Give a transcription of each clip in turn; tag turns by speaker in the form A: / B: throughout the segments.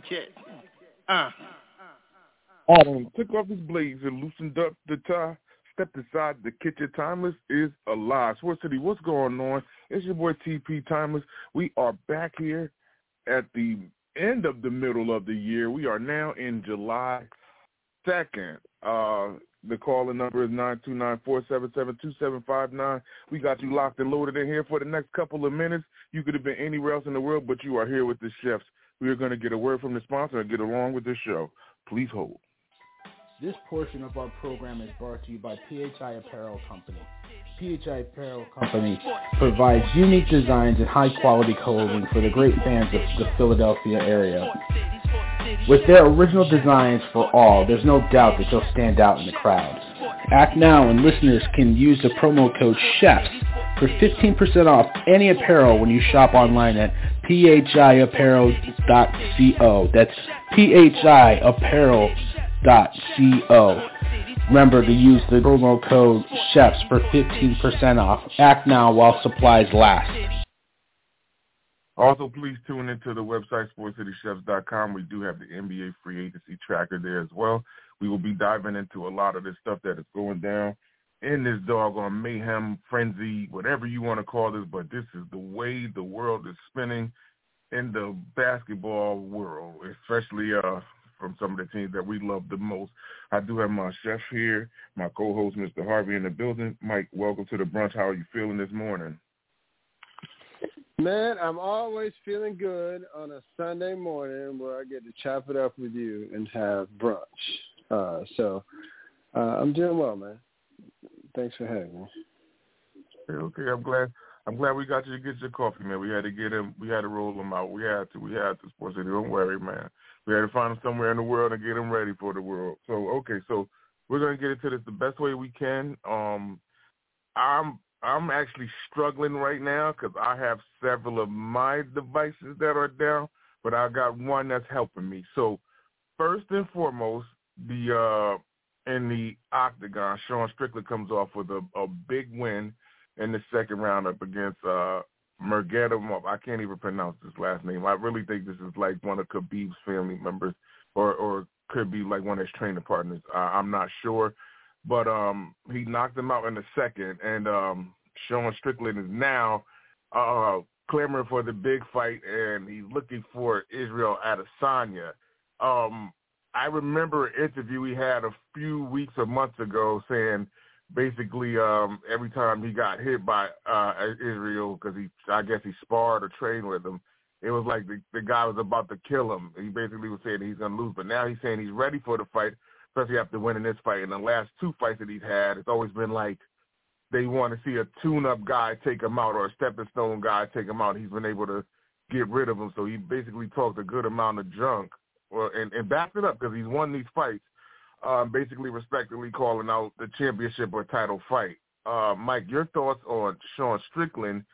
A: Connecticut. Uh.
B: Adam took off his blades and loosened up the tie, stepped aside. The kitchen timeless is alive. Sports City, what's going on? It's your boy TP Tymeless. We are back here at the end of the middle of the year. We are now in July 2nd. Uh, the calling number is 929-477-2759. We got you locked and loaded in here for the next couple of minutes. You could have been anywhere else in the world, but you are here with the chefs. We are going to get a word from the sponsor and get along with the show. Please hold.
C: This portion of our program is brought to you by PHI Apparel Company. PHI Apparel Company provides unique designs and high-quality clothing for the great fans of the Philadelphia area. With their original designs for all, there's no doubt that they'll stand out in the crowd. Act now and listeners can use the promo code CHEFS for 15% off any apparel when you shop online at phiapparel.co. That's phiapparel.co. Remember to use the promo code CHEFS for 15% off. Act now while supplies last.
B: Also, please tune into the website, sportscitychefs.com. We do have the NBA free agency tracker there as well. We will be diving into a lot of this stuff that is going down in this doggone mayhem, frenzy, whatever you want to call this, but this is the way the world is spinning in the basketball world, especially uh, from some of the teams that we love the most. I do have my chef here, my co-host, Mr. Harvey, in the building. Mike, welcome to the brunch. How are you feeling this morning?
D: Man, I'm always feeling good on a Sunday morning where I get to chop it up with you and have brunch. Uh, so uh, I'm doing well, man. Thanks for having me.
B: Okay, I'm glad. I'm glad we got you to get your coffee, man. We had to get him. We had to roll him out. We had to. We had to. Sports City, don't worry, man. We had to find him somewhere in the world and get him ready for the world. So okay, so we're gonna get into this the best way we can. Um, I'm I'm actually struggling right now because I have several of my devices that are down, but I got one that's helping me. So first and foremost, the uh in the octagon, Sean Strickland comes off with a, a big win in the second round up against uh Mergadimov. I can't even pronounce his last name. I really think this is like one of Khabib's family members, or or could be like one of his training partners. I'm not sure, but um he knocked him out in the second, and um Sean Strickland is now uh clamoring for the big fight, and he's looking for Israel Adesanya. Um, I remember an interview we had a few weeks or months ago saying basically um every time he got hit by uh Israel because he I guess he sparred or trained with him it was like the the guy was about to kill him. He basically was saying he's to lose but now he's saying he's ready for the fight especially after winning this fight. And the last two fights that he's had it's always been like they want to see a tune up guy take him out or a stepping stone guy take him out. He's been able to get rid of him. So he basically talked a good amount of junk and, and backed it up because he's won these fights um, basically respectively calling out the championship or title fight. Uh, Mike, your thoughts on Sean Strickland,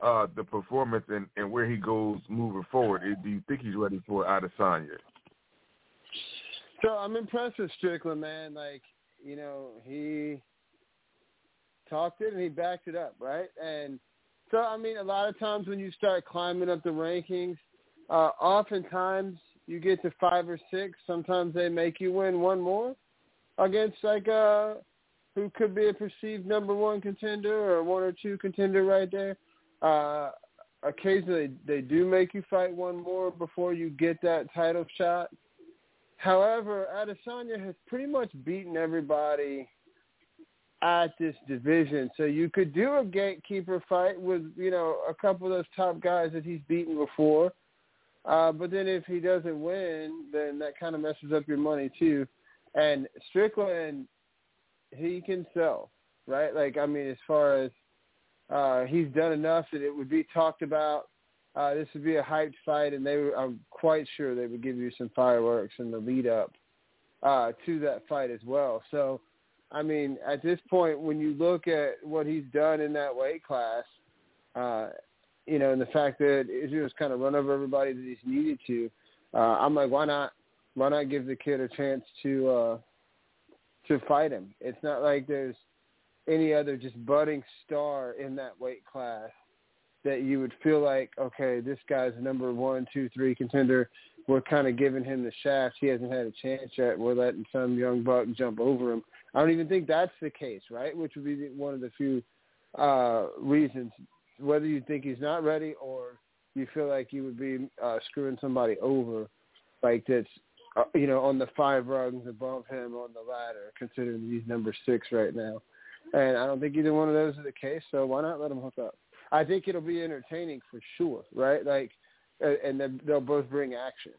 B: uh, the performance and, and where he goes moving forward? Do you think he's ready for Adesanya?
D: So I'm impressed with Strickland, man. Like, you know, he talked it and he backed it up, right? And so, I mean, a lot of times when you start climbing up the rankings, uh, oftentimes you get to five or six. Sometimes they make you win one more against like uh who could be a perceived number one contender or one or two contender right there. Uh, occasionally they do make you fight one more before you get that title shot. However, Adesanya has pretty much beaten everybody at this division. So you could do a gatekeeper fight with, you know, a couple of those top guys that he's beaten before. Uh, but then if he doesn't win, then that kind of messes up your money too. And Strickland, he can sell, right? Like, I mean, as far as uh, he's done enough that it would be talked about. Uh, this would be a hyped fight, and they were, I'm quite sure they would give you some fireworks in the lead up uh, to that fight as well. So, I mean, at this point, when you look at what he's done in that weight class, uh, you know, and the fact that Israel's kind of run over everybody that he's needed to, uh, I'm like, why not? Why not give the kid a chance to uh, to fight him? It's not like there's any other just budding star in that weight class that you would feel like, okay, this guy's number one, two, three contender. We're kind of giving him the shaft. He hasn't had a chance yet. We're letting some young buck jump over him. I don't even think that's the case, right? Which would be one of the few uh, reasons, whether you think he's not ready or you feel like you would be uh, screwing somebody over, like that's uh, you know on the five rungs above him on the ladder, considering he's number six right now. And I don't think either one of those is the case, so why not let them hook up? I think it'll be entertaining for sure, right? Like, and they'll both bring action.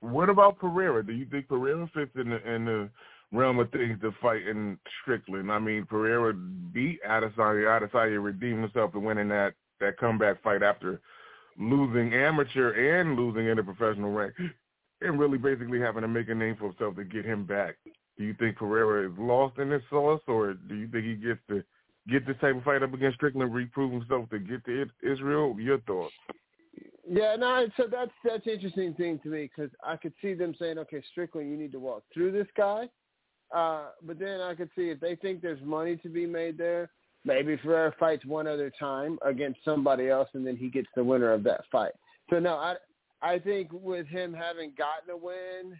B: What about Pereira? Do you think Pereira fits in the, in the realm of things to fight in Strickland? I mean, Pereira beat Adesanya. Adesanya redeemed himself to winning that that comeback fight after losing amateur and losing in the professional rank, and really basically having to make a name for himself to get him back. Do you think Pereira is lost in this sauce, or do you think he gets to get this type of fight up against Strickland, reprove himself to get to Israel? Your thoughts?
D: Yeah, no. So that's that's interesting thing to me because I could see them saying, okay, Strickland, you need to walk through this guy. Uh, but then I could see if they think there's money to be made there, maybe Pereira fights one other time against somebody else, and then he gets the winner of that fight. So no, I I think with him having gotten a win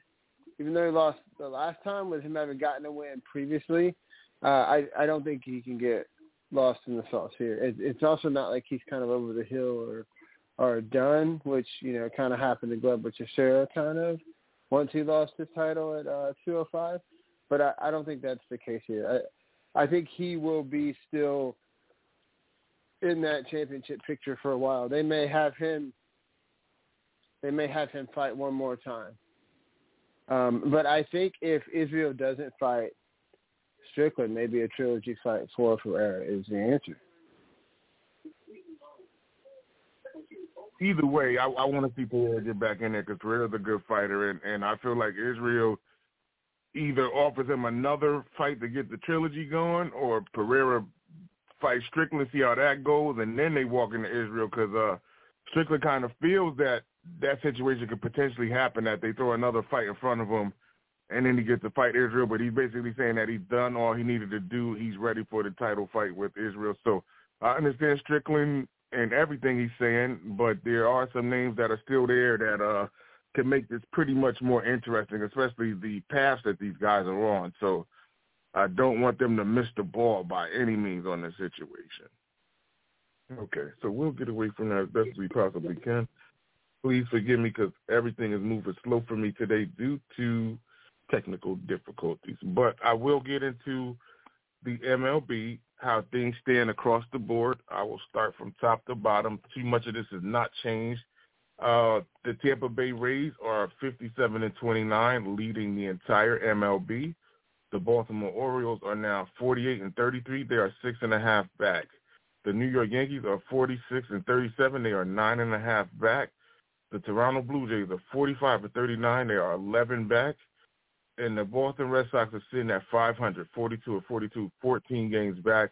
D: even though he lost the last time with him having gotten a win previously, uh, I I don't think he can get lost in the sauce here. It, it's also not like he's kind of over the hill or or done, which you know kind of happened to Glover Teixeira kind of once he lost his title at uh, 205. But I, I don't think that's the case here. I I think he will be still in that championship picture for a while. They may have him. They may have him fight one more time. Um, but I think if Israel doesn't fight Strickland, maybe a trilogy fight for Pereira is the answer.
B: Either way, I, I want to see Pereira get back in there because Pereira's a good fighter, and, and I feel like Israel either offers him another fight to get the trilogy going, or Pereira fights Strickland, see how that goes, and then they walk into Israel because uh, Strickland kind of feels that that situation could potentially happen that they throw another fight in front of him and then he gets to fight Israel, but he's basically saying that he's done all he needed to do. He's ready for the title fight with Israel. So I understand Strickland and everything he's saying, but there are some names that are still there that uh can make this pretty much more interesting, especially the paths that these guys are on. So I don't want them to miss the ball by any means on this situation. Okay, so we'll get away from that as best as we possibly can. Please forgive me because everything is moving slow for me today due to technical difficulties. But I will get into the MLB, how things stand across the board. I will start from top to bottom. Too much of this has not changed. Uh, the Tampa Bay Rays are 57 and 29, leading the entire MLB. The Baltimore Orioles are now 48 and 33. They are six and a half back. The New York Yankees are 46 and 37. They are nine and a half back. The Toronto Blue Jays are 45 and 39. They are 11 back. And the Boston Red Sox are sitting at 500, 42 or 42, 14 games back,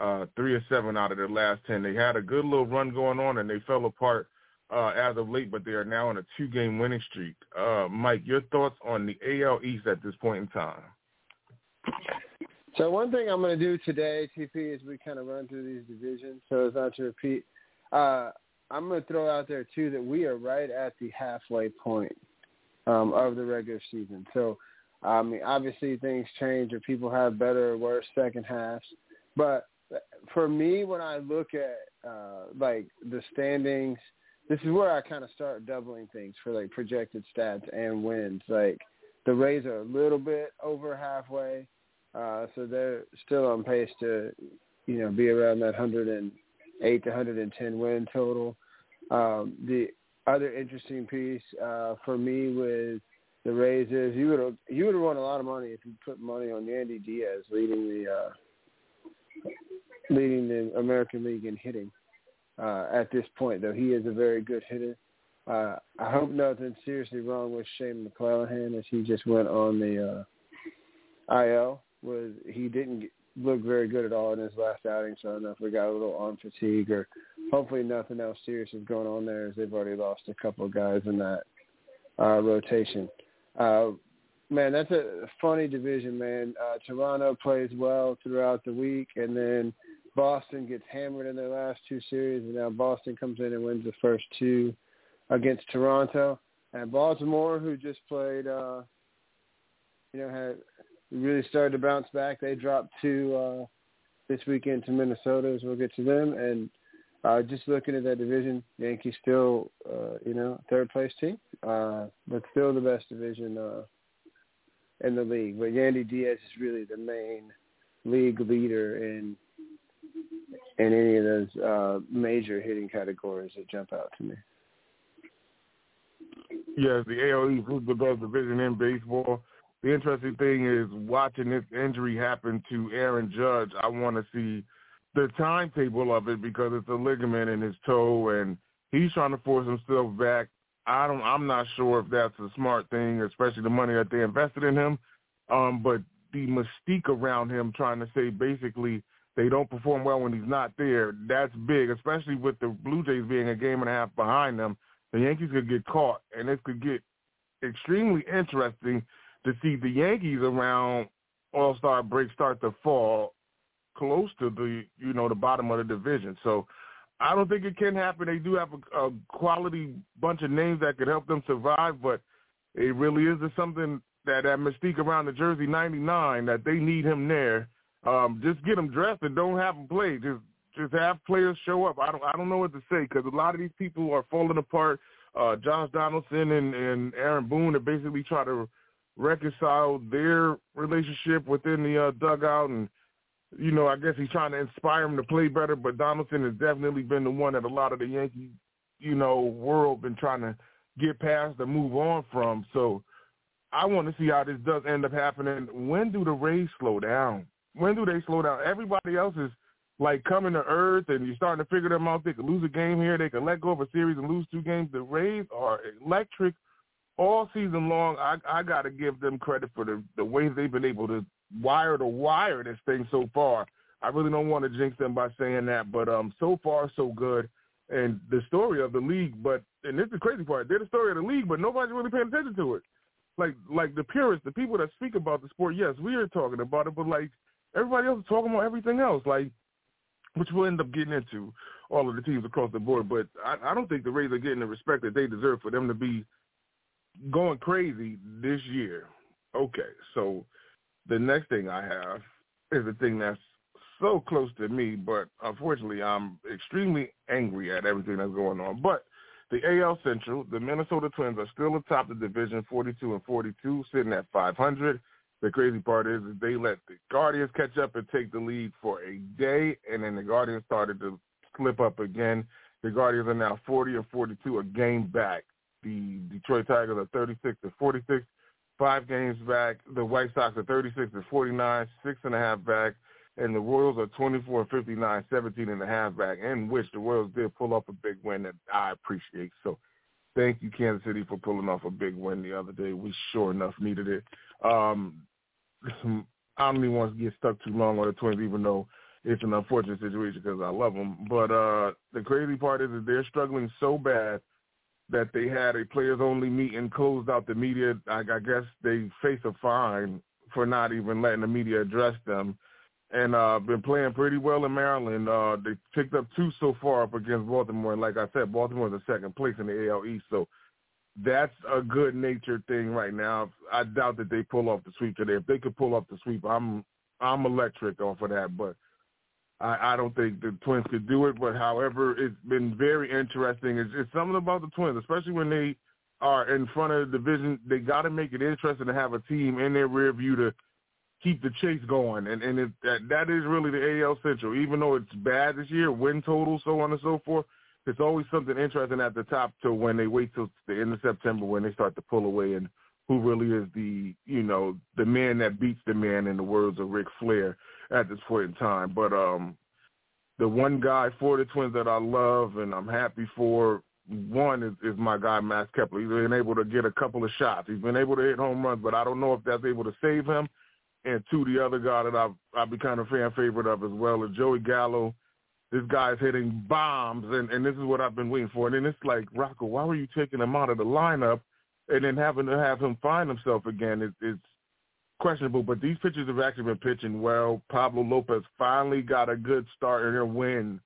B: uh, three or seven out of their last 10. They had a good little run going on, and they fell apart uh, as of late, but they are now on a two-game winning streak. Uh, Mike, your thoughts on the AL East at this point in time?
D: So one thing I'm going to do today, TP, is we kind of run through these divisions, so as not to repeat. Uh, I'm going to throw out there too that we are right at the halfway point um, of the regular season. So, I mean, obviously things change, or people have better or worse second halves. But for me, when I look at uh, like the standings, this is where I kind of start doubling things for like projected stats and wins. Like the Rays are a little bit over halfway, uh, so they're still on pace to, you know, be around that 108 to 110 win total. Um, the other interesting piece uh, for me with the Rays is you would have you would have won a lot of money if you put money on Yandy Diaz leading the uh, leading the American League in hitting uh, at this point. Though he is a very good hitter. Uh, I hope nothing seriously wrong with Shane McClanahan as he just went on the uh, IL. Was he didn't look very good at all in his last outing, so I don't know if we got a little arm fatigue or hopefully nothing else serious is going on there as they've already lost a couple of guys in that uh, rotation. Uh, man, that's a funny division, man. Uh, Toronto plays well throughout the week, and then Boston gets hammered in their last two series, and now Boston comes in and wins the first two against Toronto. And Baltimore, who just played, uh, you know, had really started to bounce back. They dropped two uh, this weekend to Minnesota, as we'll get to them. And uh, just looking at that division, Yankees still, uh, you know, third place team, uh, but still the best division uh, in the league. But Yandy Diaz is really the main league leader in in any of those uh, major hitting categories that jump out to me.
B: Yes, the AL East is the best division in baseball. The interesting thing is watching this injury happen to Aaron Judge. I want to see the timetable of it because it's a ligament in his toe, and he's trying to force himself back. I don't. I'm not sure if that's a smart thing, especially the money that they invested in him. Um, but the mystique around him, trying to say basically they don't perform well when he's not there. That's big, especially with the Blue Jays being a game and a half behind them. The Yankees could get caught, and this could get extremely interesting to see the Yankees around All Star break start to fall close to the you know the bottom of the division. So I don't think it can happen. They do have a, a quality bunch of names that could help them survive, but it really is something that that mystique around the jersey 99 that they need him there. Um, just get them dressed and don't have them play. Just just have players show up. I don't I don't know what to say because a lot of these people are falling apart. Uh, Josh Donaldson and, and Aaron Boone are basically trying to reconcile their relationship within the uh, dugout and you know, I guess he's trying to inspire him to play better, but Donaldson has definitely been the one that a lot of the Yankee, you know, world been trying to get past and move on from. So I want to see how this does end up happening. When do the Rays slow down? When do they slow down? Everybody else is like coming to earth and you're starting to figure them out. They could lose a game here. They could let go of a series and lose two games. The Rays are electric all season long. I I got to give them credit for the the way they've been able to wire to wire this thing so far. I really don't want to jinx them by saying that, but um, so far so good. And the story of the league, but and this is the crazy part, they're the story of the league, but nobody's really paying attention to it. Like like the purists, the people that speak about the sport, yes, we are talking about it, but like everybody else is talking about everything else, like which we'll end up getting into all of the teams across the board. But I, I don't think the Rays are getting the respect that they deserve for them to be going crazy this year. Okay, so the next thing I have is a thing that's so close to me, but unfortunately I'm extremely angry at everything that's going on. But the AL Central, the Minnesota Twins are still atop the division, 42 and 42, sitting at 500. The crazy part is, is they let the Guardians catch up and take the lead for a day, and then the Guardians started to slip up again. The Guardians are now 40 and 42, a game back. The Detroit Tigers are 36 to 46, five games back. The White Sox are 36 to 49, six and a half back. And the Royals are 24 and 59, 17 and a half back, in which the Royals did pull off a big win that I appreciate. So thank you, Kansas City, for pulling off a big win the other day. We sure enough needed it. Um, I don't even want to get stuck too long on the Twins, even though it's an unfortunate situation because I love them. But uh, the crazy part is that they're struggling so bad that they had a players only meeting, closed out the media. I, I guess they face a fine for not even letting the media address them. And uh been playing pretty well in Maryland. Uh they picked up two so far up against Baltimore and like I said, Baltimore's in second place in the AL East, so that's a good natured thing right now. I doubt that they pull off the sweep today. If they could pull off the sweep, I'm I'm electric off of that, but I, I don't think the Twins could do it. But however, it's been very interesting. It's, it's something about the Twins, especially when they are in front of the division. They got to make it interesting to have a team in their rear view to keep the chase going. And and it, that that is really the AL Central. Even though it's bad this year, win total, so on and so forth. It's always something interesting at the top till when they wait till the end of September when they start to pull away and who really is the you know the man that beats the man in the words of Ric Flair at this point in time. But um the one guy for the Twins that I love and I'm happy for one is, is my guy Max Kepler. He's been able to get a couple of shots. He's been able to hit home runs, but I don't know if that's able to save him. And two, the other guy that I've I've become a fan favorite of as well is Joey Gallo. This guy's hitting bombs, and and this is what I've been waiting for. And then it's like Rocco, why were you taking him out of the lineup, and then having to have him find himself again? It, it's questionable. But these pitchers have actually been pitching well. Pablo Lopez finally got a good start and a win.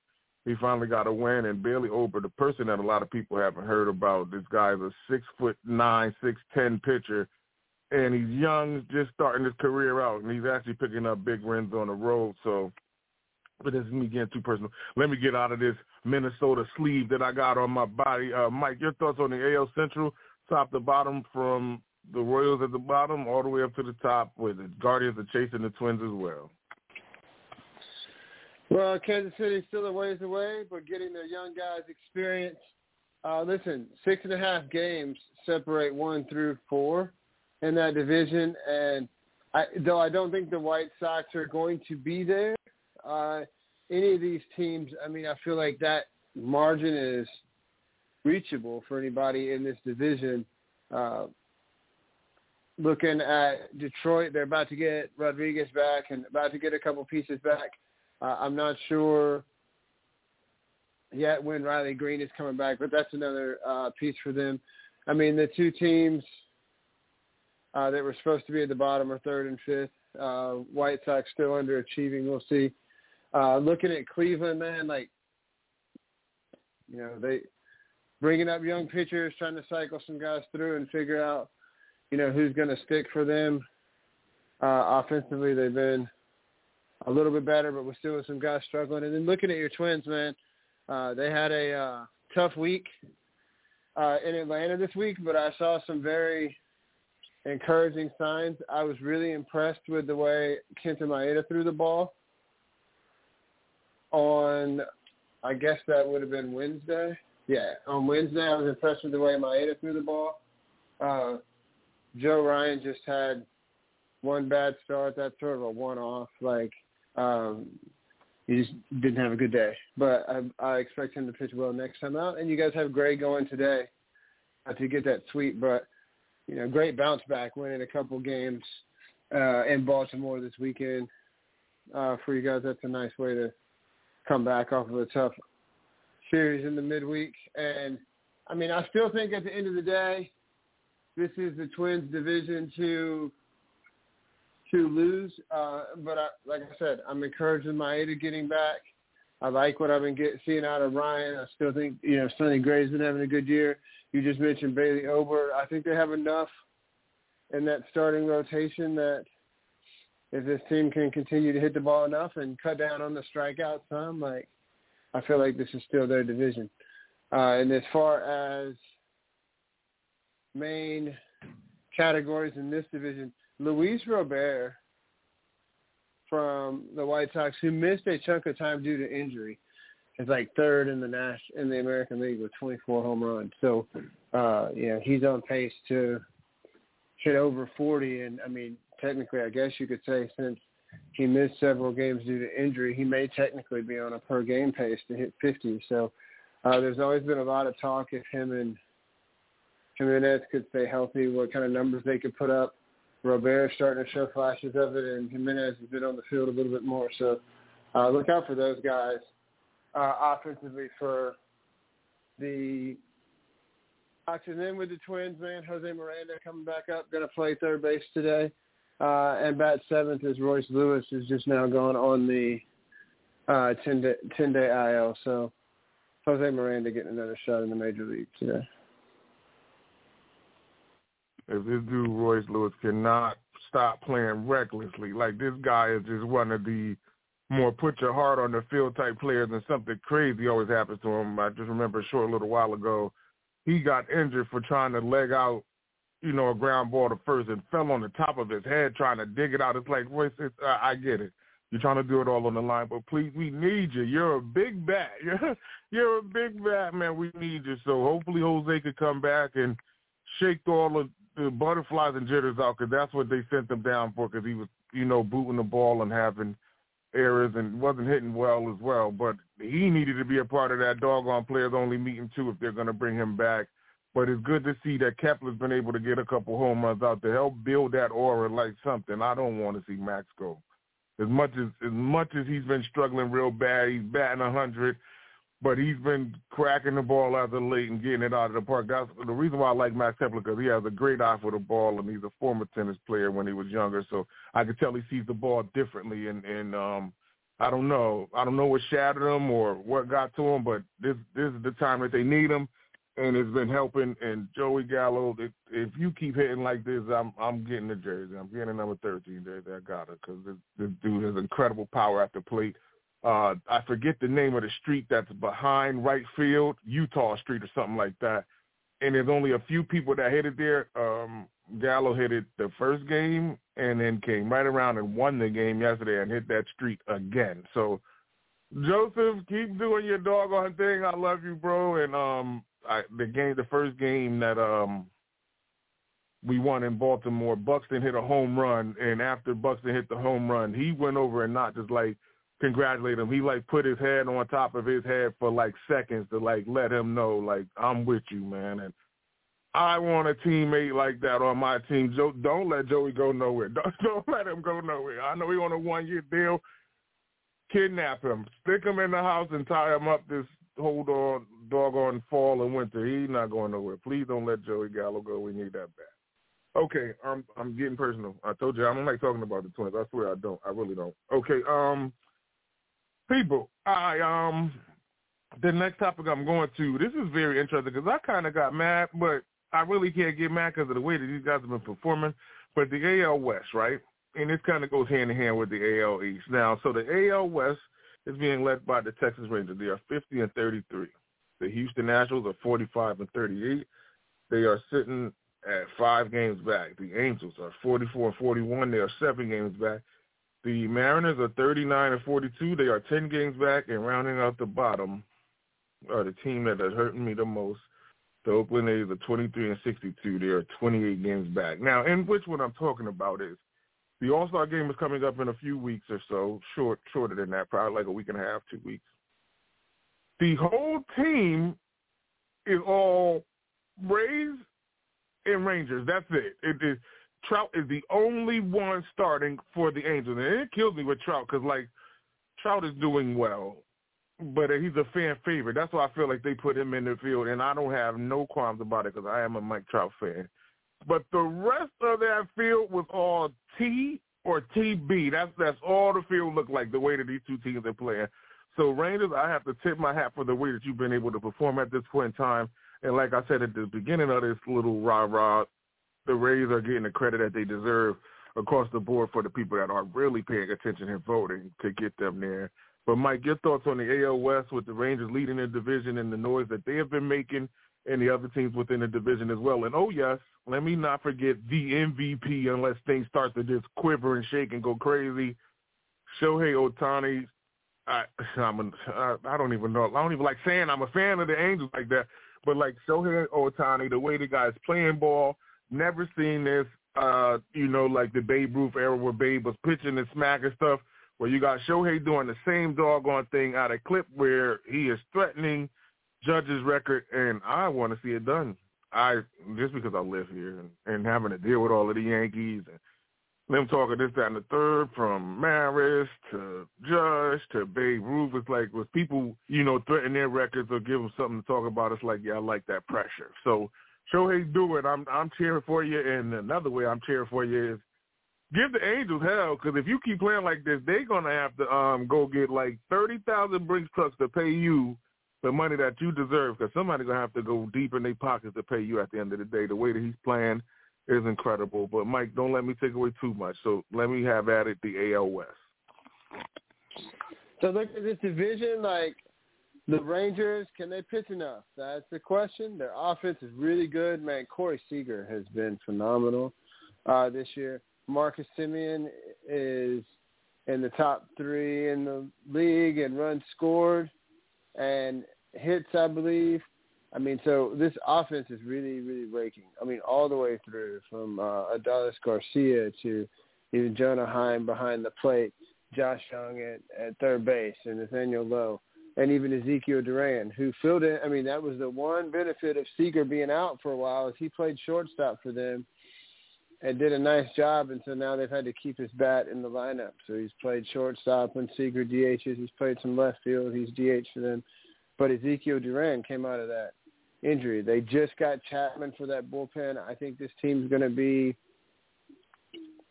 B: He finally got a win, and Bailey Ober, the person that a lot of people haven't heard about, this guy is a six foot nine, six ten pitcher and he's young, just starting his career out, and he's actually picking up big wins on the road. So, but this is me getting too personal. Let me get out of this Minnesota sleeve that I got on my body. Uh, Mike, your thoughts on the AL Central, top to bottom, from the Royals at the bottom all the way up to the top, with the Guardians are chasing the Twins as well.
D: Well, Kansas City's still a ways away, but getting their young guys experience. Uh, listen, six and a half games separate one through four in that division, and I, though I don't think the White Sox are going to be there, uh, any of these teams, I mean, I feel like that margin is reachable for anybody in this division. Uh, looking at Detroit, they're about to get Rodriguez back and about to get a couple pieces back. Uh, I'm not sure yet when Riley Greene is coming back, but that's another uh, piece for them. I mean, the two teams – uh, that were supposed to be at the bottom or third and fifth. Uh, White Sox still underachieving. We'll see. Uh, looking at Cleveland, man, like you know they bringing up young pitchers, trying to cycle some guys through and figure out you know who's going to stick for them. Uh, offensively, they've been a little bit better, but we're still with some guys struggling. And then looking at your Twins, man, uh, they had a uh, tough week uh, in Atlanta this week, but I saw some very encouraging signs. I was really impressed with the way Kenta Maeda threw the ball on, I guess that would have been Wednesday. Yeah, on Wednesday I was impressed with the way Maeda threw the ball. Uh, Joe Ryan just had one bad start. That's sort of a one-off. Like um, he just didn't have a good day. But I, I expect him to pitch well next time out. And you guys have Gray going today to get that sweep. But you know, great bounce back, winning a couple games uh, in Baltimore this weekend uh, for you guys. That's a nice way to come back off of a tough series in the midweek. And I mean, I still think at the end of the day, this is the Twins' division to to lose. Uh, but I, like I said, I'm encouraged with Maeda getting back. I like what I've been get, seeing out of Ryan. I still think you know Sonny Gray's been having a good year. You just mentioned Bailey Ober. I think they have enough in that starting rotation that if this team can continue to hit the ball enough and cut down on the strikeouts some, like I feel like this is still their division. Uh, and as far as main categories in this division, Luis Robert from the White Sox, who missed a chunk of time due to injury, is like third in the Nash in the American League with 24 home runs. So, uh, know, he's on pace to hit over 40. And I mean, technically, I guess you could say since he missed several games due to injury, he may technically be on a per game pace to hit 50. So, uh, there's always been a lot of talk if him and Jimenez could stay healthy, what kind of numbers they could put up. Robert starting to show flashes of it, and Jimenez has been on the field a little bit more. So, uh, look out for those guys uh, offensively for the boxing in with the Twins, man. Jose Miranda coming back up, going to play third base today. Uh, and bat seventh is Royce Lewis, who's just now gone on the uh, 10 day, 10 day IL. So Jose Miranda getting another shot in the major league today.
B: If this dude Royce Lewis cannot stop playing recklessly, like this guy is just one of the more put your heart on the field type players, and something crazy always happens to him. I just remember a short little while ago, he got injured for trying to leg out, you know, a ground ball to first and fell on the top of his head trying to dig it out. It's like, Royce, it's, uh, I get it. You're trying to do it all on the line, but please, we need you. You're a big bat. You're, you're a big bat, man. We need you. So hopefully Jose could come back and shake all the, the butterflies and jitters out because that's what they sent him down for because he was, you know, booting the ball and having errors and wasn't hitting well as well. But he needed to be a part of that doggone players only meeting too if they're going to bring him back. But it's good to see that Kepler's been able to get a couple home runs out to help build that aura like something. I don't want to see Max go. As much as as much as he's been struggling real bad, he's batting a hundred, but he's been cracking the ball out of the late and getting it out of the park. That's the reason why I like Max Kepler because he has a great eye for the ball and he's a former tennis player when he was younger, so I could tell he sees the ball differently. And and um, I don't know, I don't know what shattered him or what got to him, but this this is the time that they need him and it's been helping. And Joey Gallo, if, if you keep hitting like this, I'm I'm getting the jersey. I'm getting a number 13 jersey. I got it because this, this dude has incredible power at the plate. Uh, I forget the name of the street that's behind right field, Eutaw Street or something like that. And there's only a few people that hit it there. Um, Gallo hit it the first game and then came right around and won the game yesterday and hit that street again. So Joseph, keep doing your doggone thing. I love you, bro. And um, I, the game, the first game that um we won in Baltimore, Buxton hit a home run, and after Buxton hit the home run, he went over and not just like congratulate him. He like put his head on top of his head for like seconds to like let him know like I'm with you, man. And I want a teammate like that on my team. Joe, don't let Joey go nowhere. Don't, don't let him go nowhere. I know he on a one year deal. Kidnap him, stick him in the house, and tie him up this hold on, doggone fall and winter. He's not going nowhere. Please don't let Joey Gallo go. We need that back. Okay, I'm I'm getting personal. I told you I don't like talking about the Twins. I swear I don't. I really don't. Okay, um, people, I um, the next topic I'm going to. This is very interesting because I kind of got mad, but I really can't get mad because of the way that these guys have been performing. But the AL West, right? And this kind of goes hand in hand with the AL East. Now, so the AL West is being led by the Texas Rangers. They are 50 and 33. The Houston Nationals are 45 and 38. They are sitting at five games back. The Angels are 44 and 41. They are seven games back. The Mariners are 39 and 42. They are 10 games back. And rounding out the bottom are the team that is hurting me the most. The Oakland A's are 23 and 62. They are 28 games back. Now, in which what I'm talking about is the All Star game is coming up in a few weeks or so, short shorter than that, probably like a week and a half, two weeks. The whole team is all Rays and Rangers. That's it. It is Trout is the only one starting for the Angels, and it kills me with Trout because like Trout is doing well, but he's a fan favorite. That's why I feel like they put him in the field, and I don't have no qualms about it because I am a Mike Trout fan. But the rest of that field was all T or TB. That's that's all the field looked like, the way that these two teams are playing. So Rangers, I have to tip my hat for the way that you've been able to perform at this point in time. And like I said at the beginning of this little rah-rah, the Rays are getting the credit that they deserve across the board for the people that are really paying attention and voting to get them there. But Mike, your thoughts on the AL West with the Rangers leading the division and the noise that they have been making and the other teams within the division as well. And oh yes, let me not forget the MVP unless things start to just quiver and shake and go crazy. Shohei Ohtani, I I'm a, I, I don't even know. I don't even like saying I'm a fan of the Angels like that. But like Shohei Ohtani, the way the guy's playing ball, never seen this. Uh, you know, like the Babe Ruth era where Babe was pitching and smacking stuff. Where you got Shohei doing the same doggone thing out of clip where he is threatening Judge's record, and I want to see it done. I just because I live here and, and having to deal with all of the Yankees and them talking this, that, and the third, from Maris to Judge to Babe Ruth, it's like with people, you know, threatening their records or give them something to talk about, it's like, yeah, I like that pressure. So Shohei, do it. I'm I'm cheering for you. And another way I'm cheering for you is give the Angels hell because if you keep playing like this, they're gonna have to um go get like thirty thousand Brinks trucks to pay you the money that you deserve because somebody's gonna have to go deep in their pockets to pay you at the end of the day. The way that he's playing is incredible. But Mike, don't let me take away too much. So let me have at it the AL West.
D: So look at this division, like the Rangers, can they pitch enough? That's the question. Their offense is really good. Man, Corey Seager has been phenomenal uh, this year. Marcus Semien is in the top three in the league and runs scored and hits, I believe. I mean, so this offense is really, really raking. I mean, all the way through from uh, Adolis Garcia to even Jonah Heim behind the plate, Josh Jung at, at third base, and Nathaniel Lowe, and even Ezekiel Duran, who filled in. I mean, that was the one benefit of Seager being out for a while is he played shortstop for them and did a nice job. And so now they've had to keep his bat in the lineup. So he's played shortstop when Seager DHs. He's played some left field. He's DH for them. But Ezekiel Duran came out of that injury. They just got Chapman for that bullpen. I think this team's going to be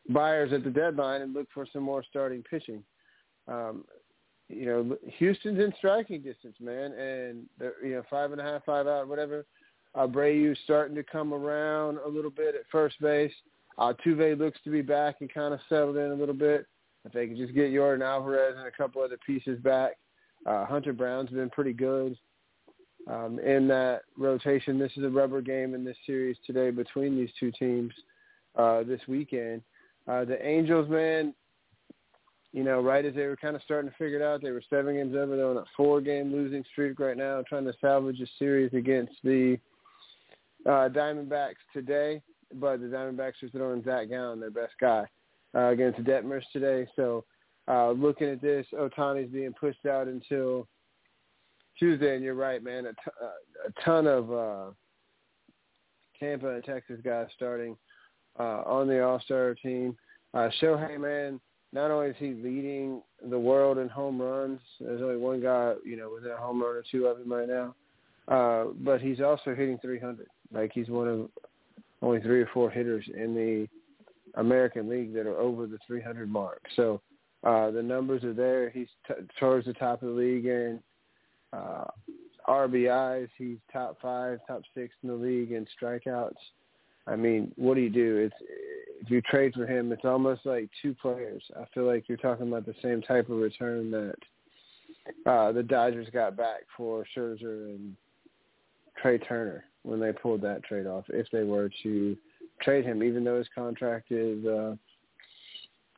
D: buyers at the deadline and look for some more starting pitching. Um, you know, Houston's in striking distance, man, and they're you know five and a half, five out, whatever. Abreu's starting to come around a little bit at first base. Altuve looks to be back and kind of settled in a little bit. If they can just get Yordan Alvarez and a couple other pieces back, uh, Hunter Brown's been pretty good um, in that rotation. This is a rubber game in this series today between these two teams uh, this weekend. Uh, the Angels, man, you know, right as they were kind of starting to figure it out, they were seven games over. They're on a four-game losing streak right now, trying to salvage a series against the uh, Diamondbacks today but the Diamondbacks are throwing Zach Gallen, their best guy, uh, against Detmers today. So uh, looking at this, Ohtani's being pushed out until Tuesday, and you're right, man. Uh, a ton of uh, Tampa and Texas guys starting uh, on the All-Star team. Uh, Shohei, man, not only is he leading the world in home runs, there's only one guy, you know, within a home run or two of him right now, uh, but he's also hitting 300. Like he's one of only three or four hitters in the American League that are over the 300 mark. So uh, the numbers are there. He's t- towards the top of the league in uh, RBIs. He's top five, top six in the league in strikeouts. I mean, what do you do? It's if you trade for him, it's almost like two players. I feel like you're talking about the same type of return that uh, the Dodgers got back for Scherzer and Trea Turner when they pulled that trade off if they were to trade him, even though his contract is uh,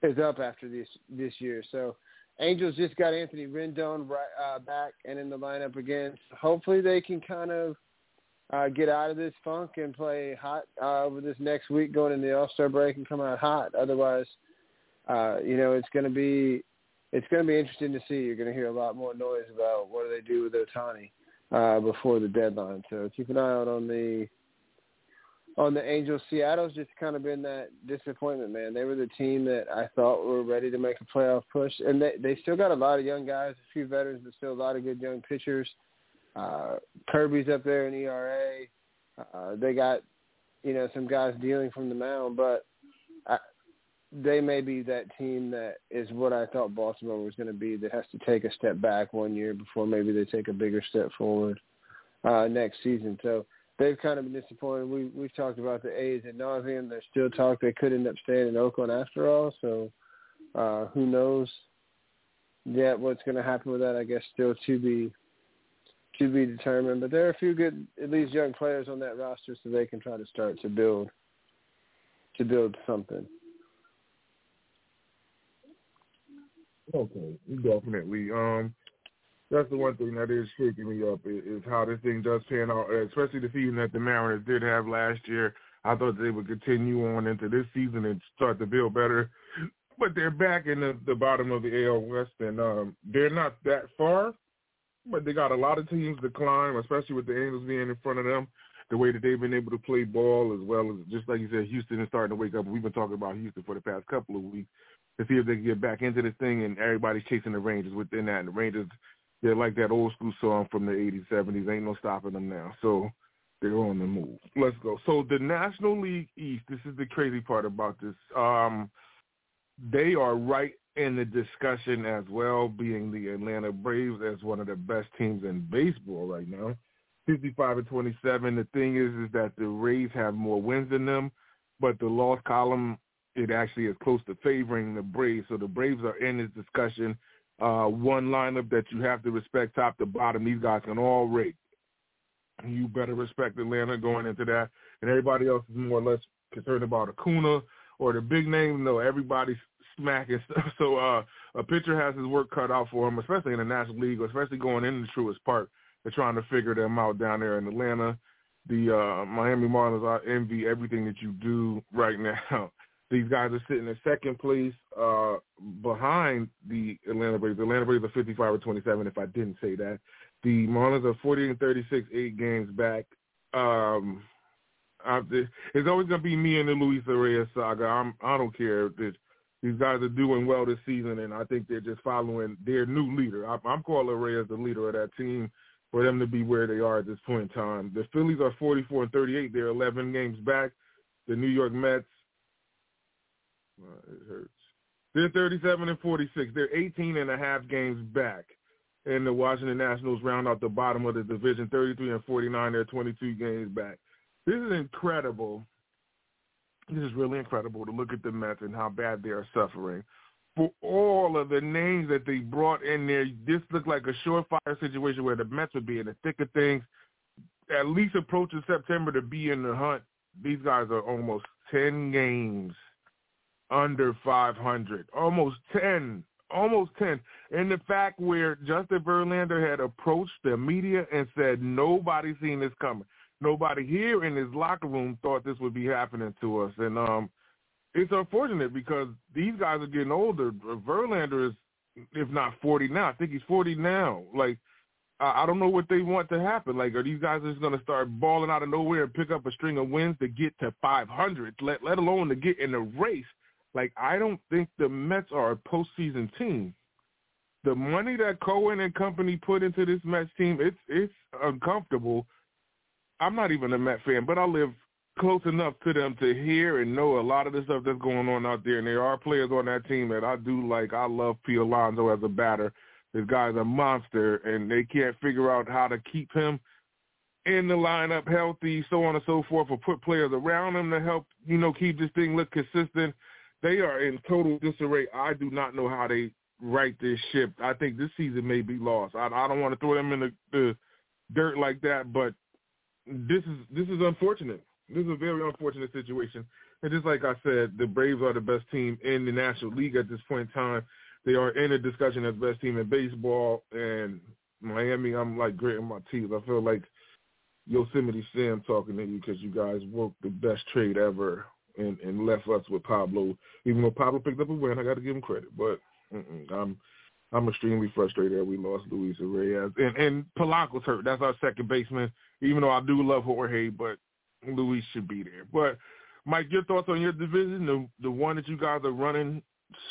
D: is up after this this year. So Angels just got Anthony Rendon right, uh, back and in the lineup again. Hopefully they can kind of uh, get out of this funk and play hot uh, over this next week going into the All Star break and come out hot. Otherwise, uh, you know it's going to be it's going to be interesting to see. You're going to hear a lot more noise about what do they do with Ohtani uh, before the deadline. So keep an eye out on the on the Angels. Seattle's just kind of been that disappointment, man. They were the team that I thought were ready to make a playoff push, and they they still got a lot of young guys, a few veterans, but still a lot of good young pitchers. Uh, Kirby's up there in ERA. Uh, they got you know some guys dealing from the mound, but they may be that team that is what I thought Baltimore was going to be that has to take a step back one year before maybe they take a bigger step forward uh, next season. So they've kind of been disappointed. We we've talked about the A's at nauseum. There's still talk they could end up staying in Oakland after all. So uh, who knows yet what's going to happen with that? I guess still to be to be determined. But there are a few good, at least young players on that roster, so they can try to start to build to build something.
B: Okay, definitely. Um, that's the one thing that is shaking me up is, is how this thing does pan out, especially the season that the Mariners did have last year. I thought they would continue on into this season and start to build better, but they're back in the, the bottom of the AL West, and um, they're not that far, but they got a lot of teams to climb, especially with the Angels being in front of them. The way that they've been able to play ball, as well as just like you said, Houston is starting to wake up. We've been talking about Houston for the past couple of weeks to see if they can get back into this thing. And everybody's chasing the Rangers within that. And the Rangers, they're like that old school song from the 80s, 70s. Ain't no stopping them now. So they're on the move. Let's go. So the National League East. This is the crazy part about this. Um, they are right in the discussion as well, being the Atlanta Braves as one of the best teams in baseball right now. 55 and 27. The thing is, is that the Rays have more wins than them, but the loss column it actually is close to favoring the Braves. So the Braves are in this discussion. Uh, one lineup that you have to respect top to bottom. These guys can all rate. You better respect Atlanta going into that, and everybody else is more or less concerned about Acuna or the big name. No, everybody's smacking stuff. So uh, a pitcher has his work cut out for him, especially in the National League, especially going into Truist Park. They're trying to figure them out down there in Atlanta. The uh, Miami Marlins, I envy everything that you do right now. These guys are sitting in second place uh, behind the Atlanta Braves. The Atlanta Braves are 55 or 27, if I didn't say that. The Marlins are 40 and 36, eight games back. Um, it's always going to be me and the Luis Arraez saga. I'm, I don't care. This, these guys are doing well this season, and I think they're just following their new leader. I, I'm calling Arraez the leader of that team for them to be where they are at this point in time. The Phillies are 44 and 38. They're 11 games back. The New York Mets it hurts. They're 37 and 46. They're 18 and a half games back. And the Washington Nationals round out the bottom of the division, 33 and 49. They're 22 games back. This is incredible. This is really incredible to look at the Mets and how bad they are suffering. For all of the names that they brought in there, this looked like a surefire situation where the Mets would be in the thick of things, at least approaching September to be in the hunt. These guys are almost 10 games under 500, almost 10, almost 10. And the fact where Justin Verlander had approached the media and said nobody seen this coming. Nobody here in his locker room thought this would be happening to us. And um, it's unfortunate because these guys are getting older. Verlander is, if not 40 now, I think he's 40 now. Like, I don't know what they want to happen. Like, are these guys just going to start balling out of nowhere and pick up a string of wins to get to 500, let, let alone to get in the race? Like I don't think the Mets are a postseason team. The money that Cohen and company put into this Mets team, it's it's uncomfortable. I'm not even a Met fan, but I live close enough to them to hear and know a lot of the stuff that's going on out there. And there are players on that team that I do like. I love Pete Alonso as a batter. This guy's a monster, and they can't figure out how to keep him in the lineup healthy, so on and so forth, or put players around him to help, you know, keep this thing look consistent they are in total disarray. I do not know how they right this ship. I think this season may be lost. I, I don't want to throw them in the, the dirt like that, but this is this is unfortunate. This is a very unfortunate situation. And just like I said, the Braves are the best team in the National League at this point in time. They are in a discussion as best team in baseball. And Miami, I'm like gritting my teeth. I feel like Yosemite Sam talking to you because you guys worked the best trade ever and, and left us with Pablo. Even though Pablo picked up a win, I got to give him credit. But I'm I'm extremely frustrated that we lost Luis Arraez. And and Polanco's hurt. That's our second baseman. Even though I do love Jorge, but Luis should be there. But Mike, your thoughts on your division, the the one that you guys are running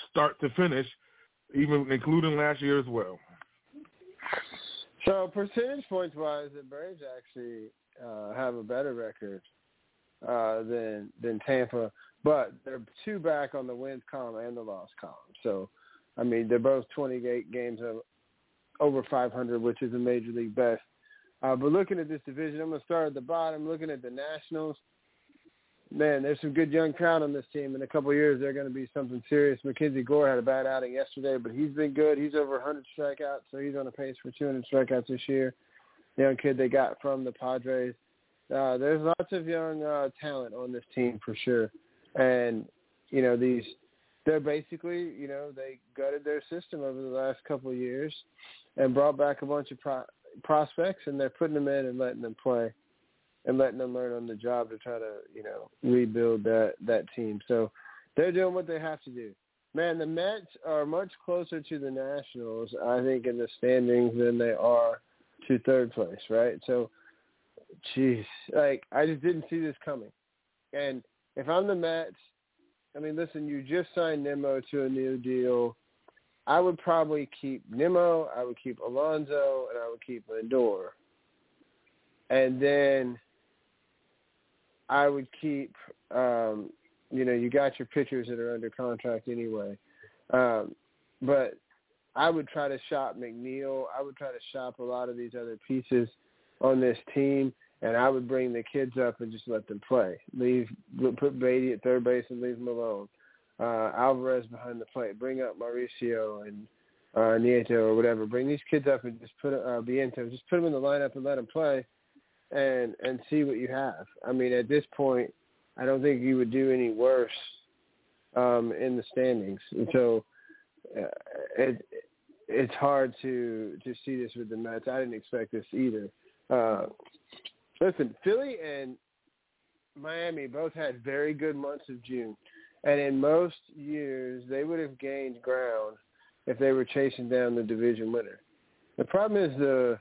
B: start to finish, even including last year as well.
D: So percentage points wise, the Braves actually uh, have a better record uh, than than Tampa, but they're two back on the wins column and the loss column. So, I mean, they're both 28 games of over 500, which is a major league best. Uh, but looking at this division, I'm going to start at the bottom. Looking at the Nationals, man, there's some good young talent on this team. In a couple of years, they're going to be something serious. Mackenzie Gore had a bad outing yesterday, but he's been good. He's over 100 strikeouts, so he's on a pace for 200 strikeouts this year. young kid they got from the Padres. Uh, there's lots of young uh, talent on this team for sure, and you know these they're basically you know they gutted their system over the last couple of years and brought back a bunch of pro- prospects and they're putting them in and letting them play and letting them learn on the job to try to you know rebuild that that team. So they're doing what they have to do. Man, the Mets are much closer to the Nationals, I think, in the standings than they are to third place, right? So jeez, like I just didn't see this coming. And if I'm the Mets, I mean, listen, you just signed Nimmo to a new deal. I would probably keep Nimmo, I would keep Alonso, and I would keep Lindor. And then I would keep. Um, you know, you got your pitchers that are under contract anyway, um, but I would try to shop McNeil. I would try to shop a lot of these other pieces on this team, and I would bring the kids up and just let them play. Leave put Baty at third base and leave them alone. Uh, Alvarez behind the plate. Bring up Mauricio and uh, Nieto or whatever. Bring these kids up and just put uh, Biento. Just put them in the lineup and let them play, and and see what you have. I mean, at this point, I don't think you would do any worse um, in the standings. And so uh, it it's hard to to see this with the Mets. I didn't expect this either. Uh, listen, Philly and Miami both had very good months of June, and in most years they would have gained ground if they were chasing down the division winner. The problem is the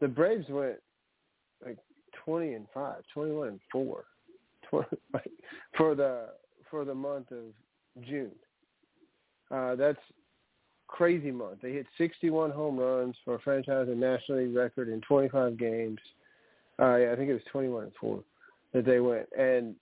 D: the Braves went like twenty and five, twenty one and four, 20, like, for the for the month of June. Uh, that's crazy month. They hit 61 home runs for a franchise and National League record in 25 games. Uh, yeah, I think it was 21 and four that they went. And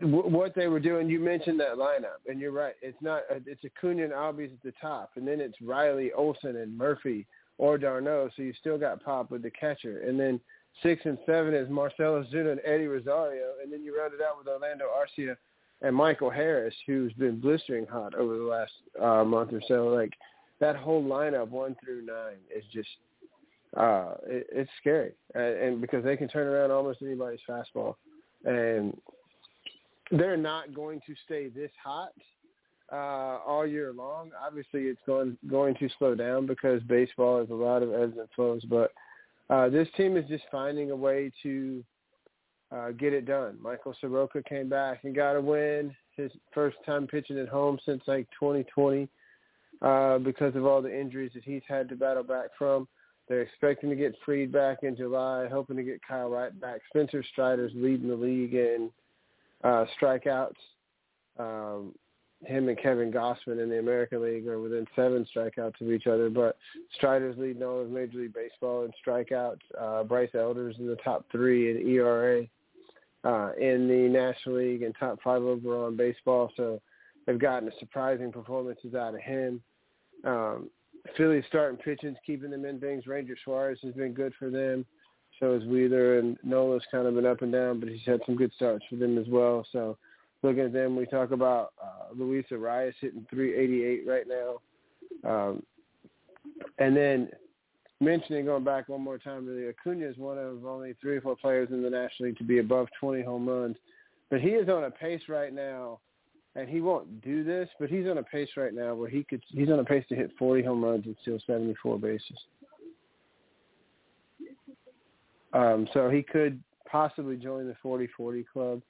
D: what they were doing, you mentioned that lineup, and you're right. It's not. It's Acuna and Albies at the top, and then it's Riley, Olson, and Murphy or d'Arnaud. So you still got Pop with the catcher, and then six and seven is Marcell Ozuna and Eddie Rosario, and then you round it out with Orlando Arcia and Michael Harris, who's been blistering hot over the last uh, month or so. Like that whole lineup, one through nine, is just uh, it, it's scary, and, and because they can turn around almost anybody's fastball, and they're not going to stay this hot uh, all year long. Obviously, it's going going to slow down because baseball is a lot of ebbs and flows. But uh, this team is just finding a way to uh, get it done. Michael Soroka came back and got a win. His first time pitching at home since like 2020 uh, because of all the injuries that he's had to battle back from. They're expecting to get Fried back in July, hoping to get Kyle Wright back. Spencer Strider's leading the league in uh, strikeouts. Um, him and Kevin Gausman in the American League are within seven strikeouts of each other, but Strider's leading all of Major League Baseball in strikeouts. Uh, Bryce Elder's in the top three in ERA uh, in the National League and top five overall in baseball. So they've gotten surprising performances out of him. Um, Philly's starting pitching's keeping them in things. Ranger Suarez has been good for them. So is Wheeler and Nola's kind of been up and down, but he's had some good starts for them as well. So looking at them, we talk about uh, Luis Arraez hitting 388 right now. Um, and then mentioning going back one more time, really, Acuna is one of only three or four players in the National League to be above 20 home runs. But he is on a pace right now, and he won't do this, but he's on a pace right now where he could he's on a pace to hit 40 home runs and steal 74 bases. Um, so he could possibly join the 40-40 club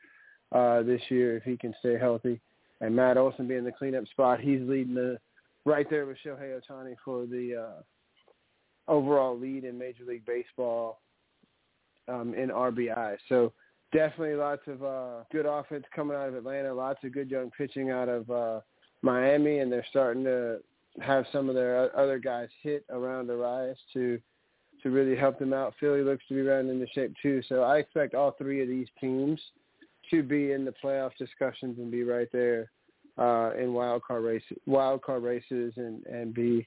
D: uh, this year if he can stay healthy. And Matt Olson being the cleanup spot, he's leading the right there with Shohei Ohtani for the uh, overall lead in Major League Baseball um, in RBI. So definitely lots of uh, good offense coming out of Atlanta. Lots of good young pitching out of uh, Miami, and they're starting to have some of their other guys hit around Arraez to to really help them out. Philly looks to be rounding into shape too. So I expect all three of these teams to be in the playoff discussions and be right there uh, in wild card races, wild card races, and and be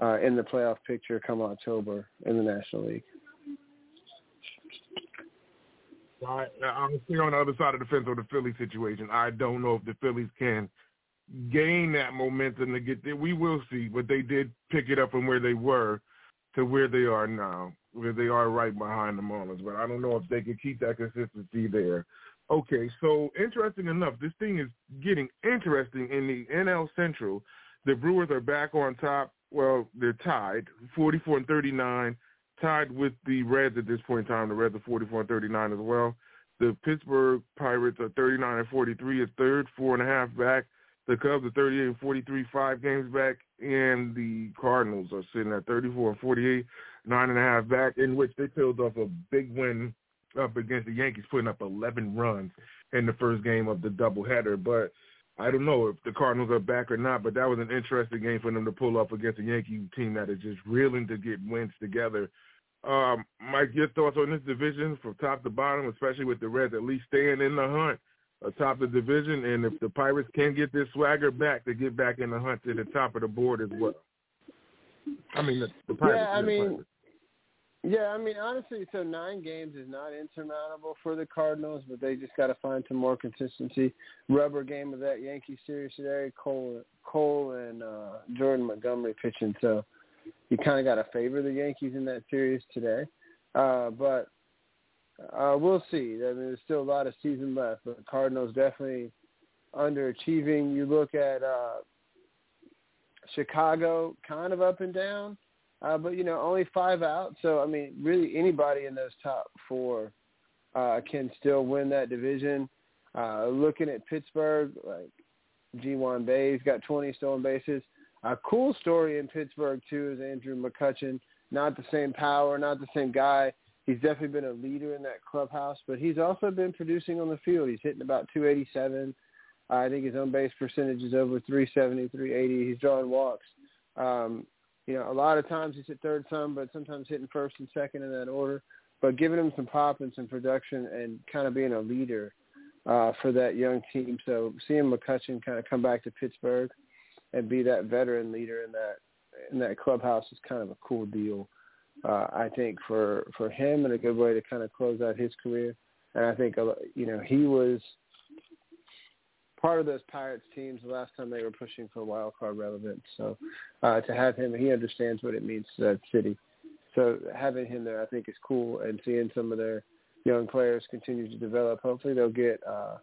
D: uh, in the playoff picture come October in the National League.
B: I'm still on the other side of the fence on the Philly situation. I don't know if the Phillies can gain that momentum to get there. We will see, but they did pick it up from where they were to where they are now, where they are right behind the Marlins. But I don't know if they can keep that consistency there. Okay, so interesting enough, this thing is getting interesting in the NL Central. The Brewers are back on top well, they're tied, 44 and 39, tied with the Reds at this point in time. The Reds are 44 and 39 as well. The Pittsburgh Pirates are 39 and 43 is third, four and a half back. The Cubs are 38 and 43, five games back, and the Cardinals are sitting at 34 and 48, nine and a half back, in which they peeled off a big win up against the Yankees, putting up 11 runs in the first game of the doubleheader. But I don't know if the Cardinals are back or not, but that was an interesting game for them to pull up against a Yankee team that is just reeling to get wins together Um, Mike, your thoughts on this division from top to bottom, especially with the Reds at least staying in the hunt atop the division, and if the Pirates can get their swagger back to get back in the hunt to the top of the board as well. I mean, the, the Pirates.
D: Yeah, I mean,
B: Pirates.
D: Yeah, I mean, honestly, so nine games is not insurmountable for the Cardinals, but they just got to find some more consistency. Rubber game of that Yankee series today, Cole, Cole and uh, Jordan Montgomery pitching, so you kind of got to favor the Yankees in that series today. Uh, but uh, we'll see. I mean, there's still a lot of season left, but the Cardinals definitely underachieving. You look at uh, Chicago, kind of up and down, uh, but you know, only five out. So I mean, really, anybody in those top four uh, can still win that division. Uh, looking at Pittsburgh, like Ji Hwan Bae's got 20 stolen bases. A cool story in Pittsburgh too is Andrew McCutchen. Not the same power, not the same guy. He's definitely been a leader in that clubhouse, but he's also been producing on the field. He's hitting about 287. Uh, I think his own base percentage is over 370, 380. He's drawing walks. Um, you know, a lot of times he's at third some, but sometimes hitting first and second in that order. But giving him some pop and some production and kind of being a leader uh, for that young team. So seeing McCutchen kind of come back to Pittsburgh and be that veteran leader in that in that clubhouse is kind of a cool deal. Uh, I think for for him and a good way to kind of close out his career. And I think you know he was part of those Pirates teams the last time they were pushing for wild card relevance. So uh, to have him, he understands what it means to that city. So having him there, I think, is cool. And seeing some of their young players continue to develop. Hopefully, they'll get uh,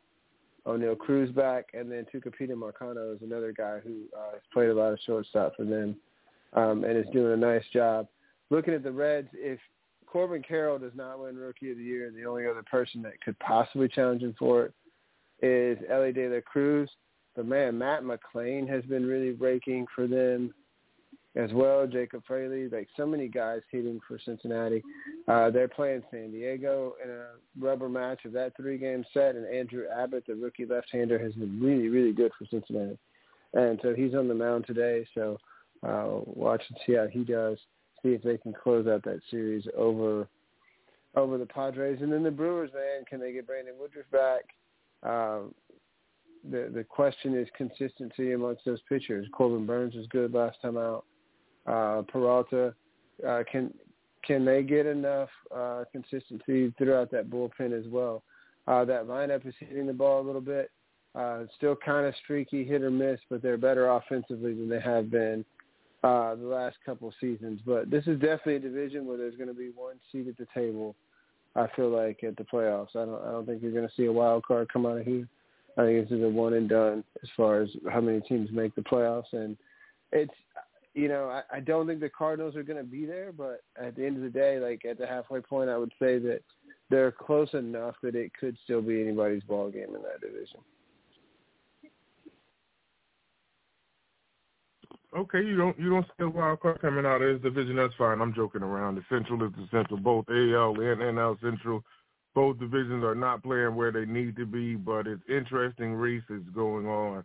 D: Oneil Cruz back, and then Tucupita Marcano is another guy who uh, has played a lot of shortstop for them um, and is doing a nice job. Looking at the Reds, if Corbin Carroll does not win Rookie of the Year, the only other person that could possibly challenge him for it is Elly De La Cruz. But man, Matt McLain has been really raking for them as well. Jacob Fraley, like so many guys hitting for Cincinnati. Uh, they're playing San Diego in a rubber match of that three-game set, and Andrew Abbott, the rookie left-hander, has been really, really good for Cincinnati. And so he's on the mound today. So uh, watch and see how he does. See if they can close out that series over over the Padres, and then the Brewers. Man, can they get Brandon Woodruff back? Um, the the question is consistency amongst those pitchers. Corbin Burnes was good last time out. Uh, Peralta, uh, can can they get enough uh, consistency throughout that bullpen as well? Uh, that lineup is hitting the ball a little bit. Uh, still kind of streaky, hit or miss, but they're better offensively than they have been uh, the last couple seasons. But this is definitely a division where there's going to be one seat at the table. I feel like at the playoffs, I don't I don't think you're going to see a wild card come out of here. I think this is a one and done as far as how many teams make the playoffs, and it's you know I, I don't think the Cardinals are going to be there, but at the end of the day, like at the halfway point, I would say that they're close enough that it could still be anybody's ball game in that division.
B: Okay, you don't you don't see a wild card coming out of this division. That's fine. I'm joking around. The Central is the Central. Both AL and NL Central, both divisions are not playing where they need to be. But it's interesting races going on,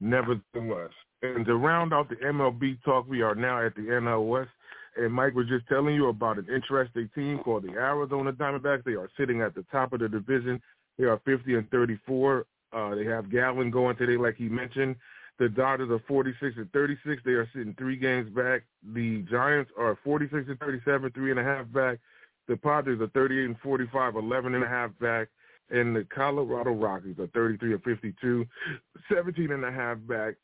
B: nevertheless. And to round out the MLB talk, we are now at the NL West. And Mike was just telling you about an interesting team called the Arizona Diamondbacks. They are sitting at the top of the division. They are 50 and 34. Uh, they have Gallen going today, like he mentioned. The Dodgers are 46 and 36. They are sitting three games back. The Giants are 46 and 37, three and a half back. The Padres are 38 and 45, 11 and a half back. And the Colorado Rockies are 33 and 52, 17 and a half back.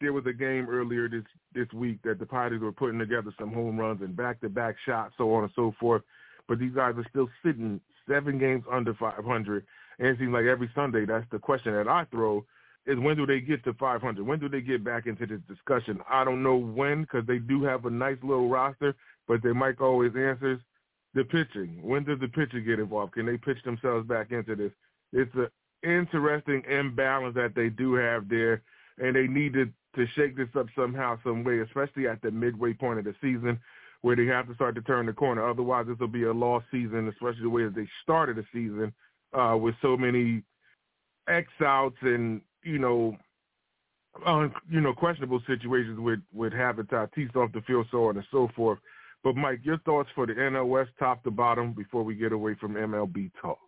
B: There was a game earlier this this week that the Padres were putting together some home runs and back-to-back shots, so on and so forth. But these guys are still sitting seven games under 500. And it seems like every Sunday, that's the question that I throw is when do they get to 500? When do they get back into this discussion? I don't know when because they do have a nice little roster, but they might always answers the pitching. When does the pitcher get involved? Can they pitch themselves back into this? It's an interesting imbalance that they do have there, and they need to, to shake this up somehow, some way, especially at the midway point of the season where they have to start to turn the corner. Otherwise, this will be a lost season, especially the way that they started the season uh, with so many X outs and you know, on you know questionable situations with with having Tatis off the field, so on and so forth. But Mike, your thoughts for the West top to bottom before we get away from MLB talk.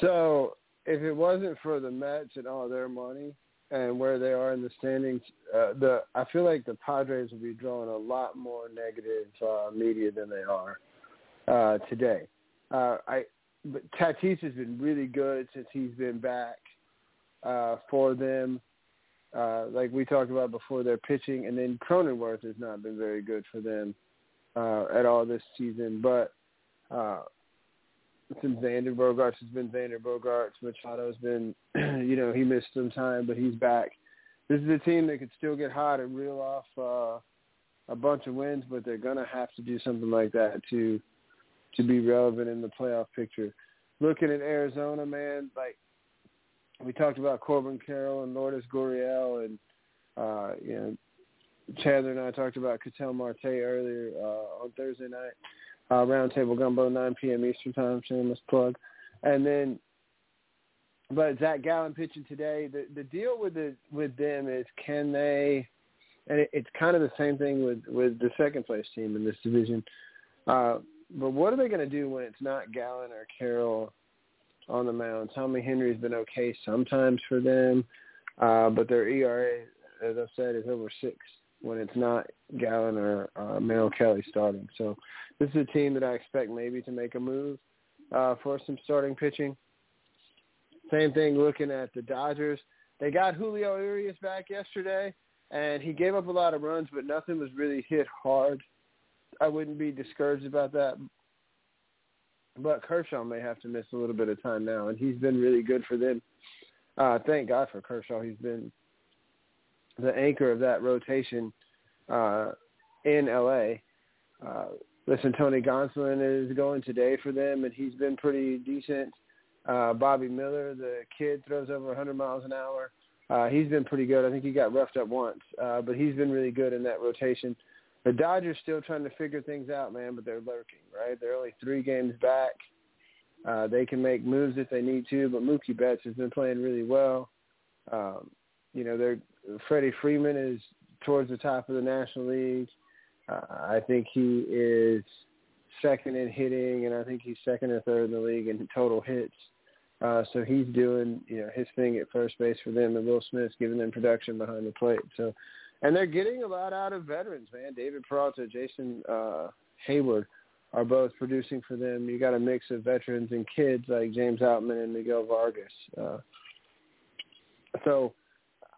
D: So if it wasn't for the Mets and all their money and where they are in the standings, uh, the I feel like the Padres will be drawing a lot more negative uh, media than they are uh, today. Uh, I but Tatis has been really good since he's been back uh, for them. Uh, like we talked about before, their pitching, and then Cronenworth has not been very good for them uh, at all this season. But uh, since Xander Bogaerts has been Xander Bogaerts, Machado's been, you know, he missed some time, but he's back. This is a team that could still get hot and reel off uh, a bunch of wins, but they're gonna have to do something like that to to be relevant in the playoff picture. Looking at Arizona, man, like we talked about Corbin Carroll and Lourdes Gurriel and uh, you know Chandler and I talked about Ketel Marte earlier uh, on Thursday night. Uh, Roundtable Gumbo, 9 p.m. Eastern Time, shameless plug. And then, but Zach Gallen pitching today. The the deal with the with them is can they, and it, it's kind of the same thing with with the second place team in this division. Uh, but what are they going to do when it's not Gallen or Carroll on the mound? Tommy Henry's been okay sometimes for them, uh, but their ERA, as I've said, is over six when it's not Gallen or uh, Merrill Kelly starting. So this is a team that I expect maybe to make a move uh, for some starting pitching. Same thing looking at the Dodgers. They got Julio Urias back yesterday, and he gave up a lot of runs, but nothing was really hit hard. I wouldn't be discouraged about that. But Kershaw may have to miss a little bit of time now, and he's been really good for them. Uh, thank God for Kershaw. He's been the anchor of that rotation uh, in LA. Uh, listen, Tony Gonsolin is going today for them, and he's been pretty decent. Uh, Bobby Miller, the kid, throws over 100 miles an hour. Uh, he's been pretty good. I think he got roughed up once, uh, but he's been really good in that rotation. The Dodgers still trying to figure things out, man, but they're lurking, right? They're only three games back. Uh, they can make moves if they need to, but Mookie Betts has been playing really well. Um, you know, they're Freddie Freeman is towards the top of the National League. Uh, I think he is second in hitting, and I think he's second or third in the league in total hits. Uh, so he's doing you know his thing at first base for them, and Will Smith's giving them production behind the plate. So, and they're getting a lot out of veterans, man. David Peralta, Jason uh, Heyward are both producing for them. You got a mix of veterans and kids like James Outman and Miguel Vargas. Uh, so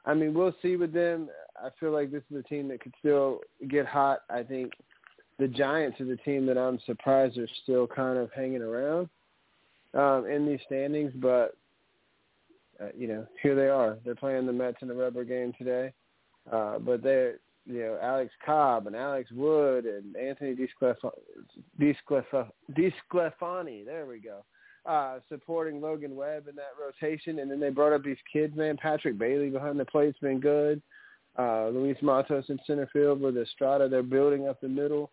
D: I mean, we'll see with them. I feel like this is a team that could still get hot. I think the Giants are the team that I'm surprised are still kind of hanging around um, in these standings, but uh, you know, here they are. They're playing the Mets in a rubber game today, uh, but they're you know Alex Cobb and Alex Wood and Anthony DeSclafani. There we go uh, supporting Logan Webb in that rotation. And then they brought up these kids, man. Patrick Bailey behind the plate's been good. Uh, Luis Matos in center field with Estrada. They're building up the middle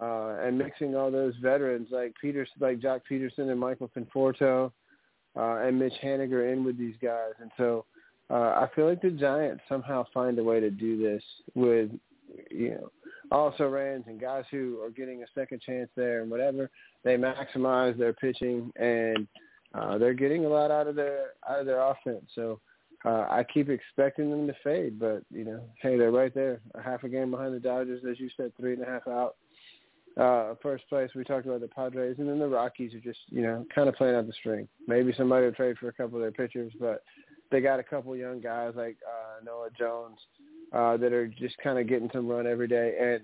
D: uh, and mixing all those veterans like Peters, like Joc Pederson and Michael Conforto uh, and Mitch Haniger in with these guys. And so uh, I feel like the Giants somehow find a way to do this with, you know, also rans and guys who are getting a second chance there and whatever. They maximize their pitching and uh, they're getting a lot out of their out of their offense. So uh, I keep expecting them to fade, but you know, hey, they're right there, a half a game behind the Dodgers, as you said, three and a half out. Uh, first place, we talked about the Padres, and then the Rockies are just, you know, kind of playing out the string. Maybe somebody will trade for a couple of their pitchers, but they got a couple young guys like uh, Nolan Jones uh, that are just kind of getting some run every day. And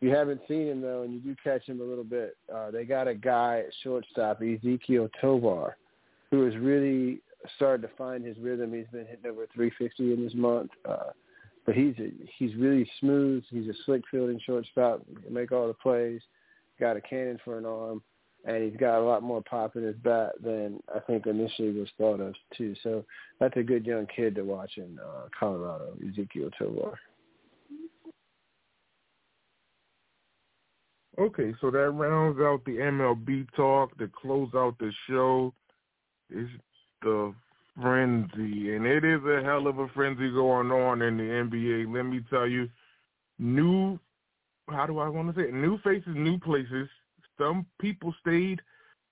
D: you haven't seen him though, and you do catch him a little bit. Uh, they got a guy at shortstop, Ezequiel Tovar, who has really started to find his rhythm. He's been hitting over 350 in this month. Uh, but he's a, he's really smooth. He's a slick fielding shortstop. He make all the plays. Got a cannon for an arm and he's got a lot more pop in his bat than I think initially was thought of too. So that's a good young kid to watch in uh, Colorado, Ezequiel Tovar.
B: Okay, so that rounds out the MLB talk. To close out the show is the frenzy, and it is a hell of a frenzy going on in the NBA. Let me tell you, new how do I want to say it? New faces, new places. Some people stayed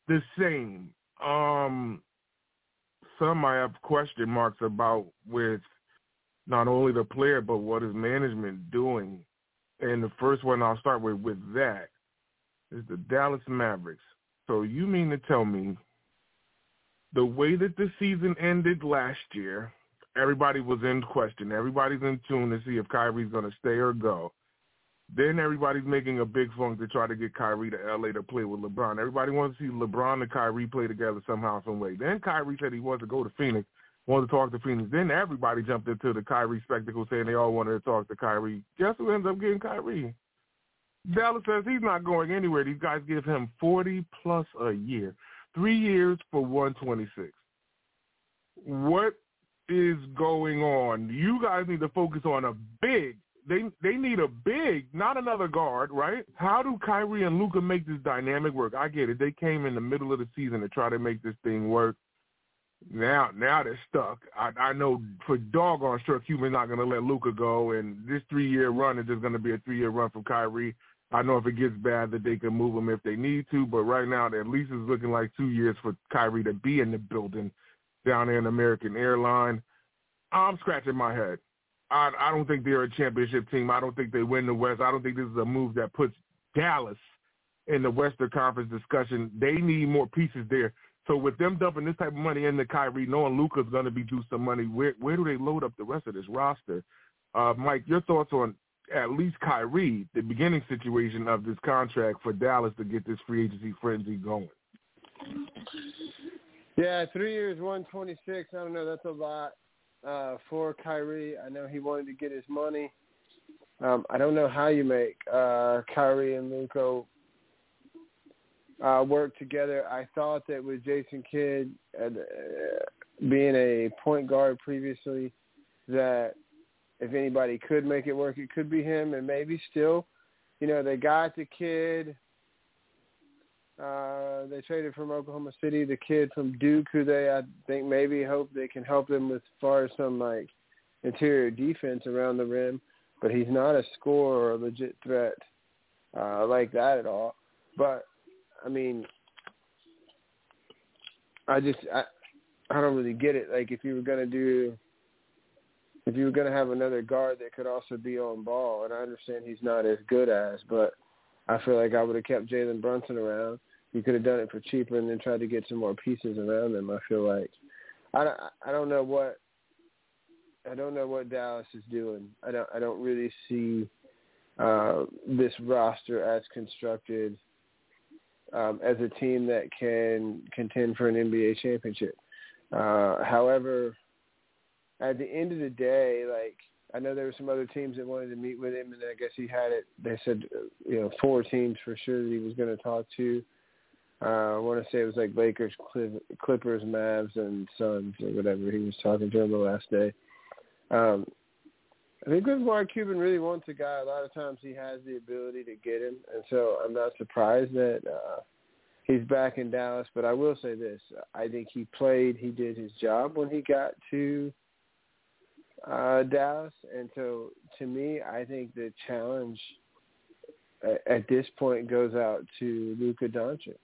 B: the same. Um, some I have question marks about with not only the player but what is management doing. And the first one I'll start with with that is the Dallas Mavericks. So you mean to tell me the way that the season ended last year, everybody was in question. Everybody's in tune to see if Kyrie's going to stay or go. Then everybody's making a big funk to try to get Kyrie to LA to play with LeBron. Everybody wants to see LeBron and Kyrie play together somehow, some way. Then Kyrie said he wanted to go to Phoenix, wanted to talk to Phoenix. Then everybody jumped into the Kyrie spectacle saying they all wanted to talk to Kyrie. Guess who ends up getting Kyrie? Dallas says he's not going anywhere. These guys give him 40 plus a year. Three years for 126. What is going on? You guys need to focus on a big they they need a big, not another guard, right? How do Kyrie and Luka make this dynamic work? I get it. They came in the middle of the season to try to make this thing work. Now, now they're stuck. I, I know for doggone sure Cuban's not going to let Luka go, and this three-year run is just going to be a three-year run from Kyrie. I know if it gets bad that they can move him if they need to, but right now at least it's looking like two years for Kyrie to be in the building down there in American Airline. I'm scratching my head. I, I don't think they're a championship team. I don't think they win the West. I don't think this is a move that puts Dallas in the Western Conference discussion. They need more pieces there. So with them dumping this type of money into Kyrie, knowing Luka's going to be due some money, where where do they load up the rest of this roster? Uh, Mike, your thoughts on at least Kyrie, the beginning situation of this contract for Dallas to get this free agency frenzy going?
D: Yeah, three years, one twenty six. I don't know. That's a lot uh, for Kyrie. I know he wanted to get his money. Um, I don't know how you make uh, Kyrie and Luka uh, work together. I thought that with Jason Kidd uh, being a point guard previously, that if anybody could make it work, it could be him, and maybe still, you know, they got the kid uh, they traded from Oklahoma City the kid from Duke, who they I think maybe hope they can help them as far as some like interior defense around the rim. But he's not a scorer or a legit threat uh, like that at all. But I mean, I just I I don't really get it. Like if you were gonna do if you were to have another guard that could also be on ball, and I understand he's not as good as, but I feel like I would have kept Jalen Brunson around you could have done it for cheaper and then tried to get some more pieces around them. I feel like I don't, I don't know what I don't know what Dallas is doing. I don't I don't really see uh, this roster as constructed um, as a team that can contend for an NBA championship. Uh, however, at the end of the day, like I know there were some other teams that wanted to meet with him, and I guess he had it. They said, you know, four teams for sure that he was going to talk to. Uh, I want to say it was like Lakers, Clippers, Mavs, and Suns or whatever. He was talking to him the last day. Um, I think with Mark Cuban really wants a guy. A lot of times he has the ability to get him, and so I'm not surprised that uh, he's back in Dallas. But I will say this: I think he played, he did his job when he got to uh, Dallas, and so to me, I think the challenge at, at this point goes out to Luka Doncic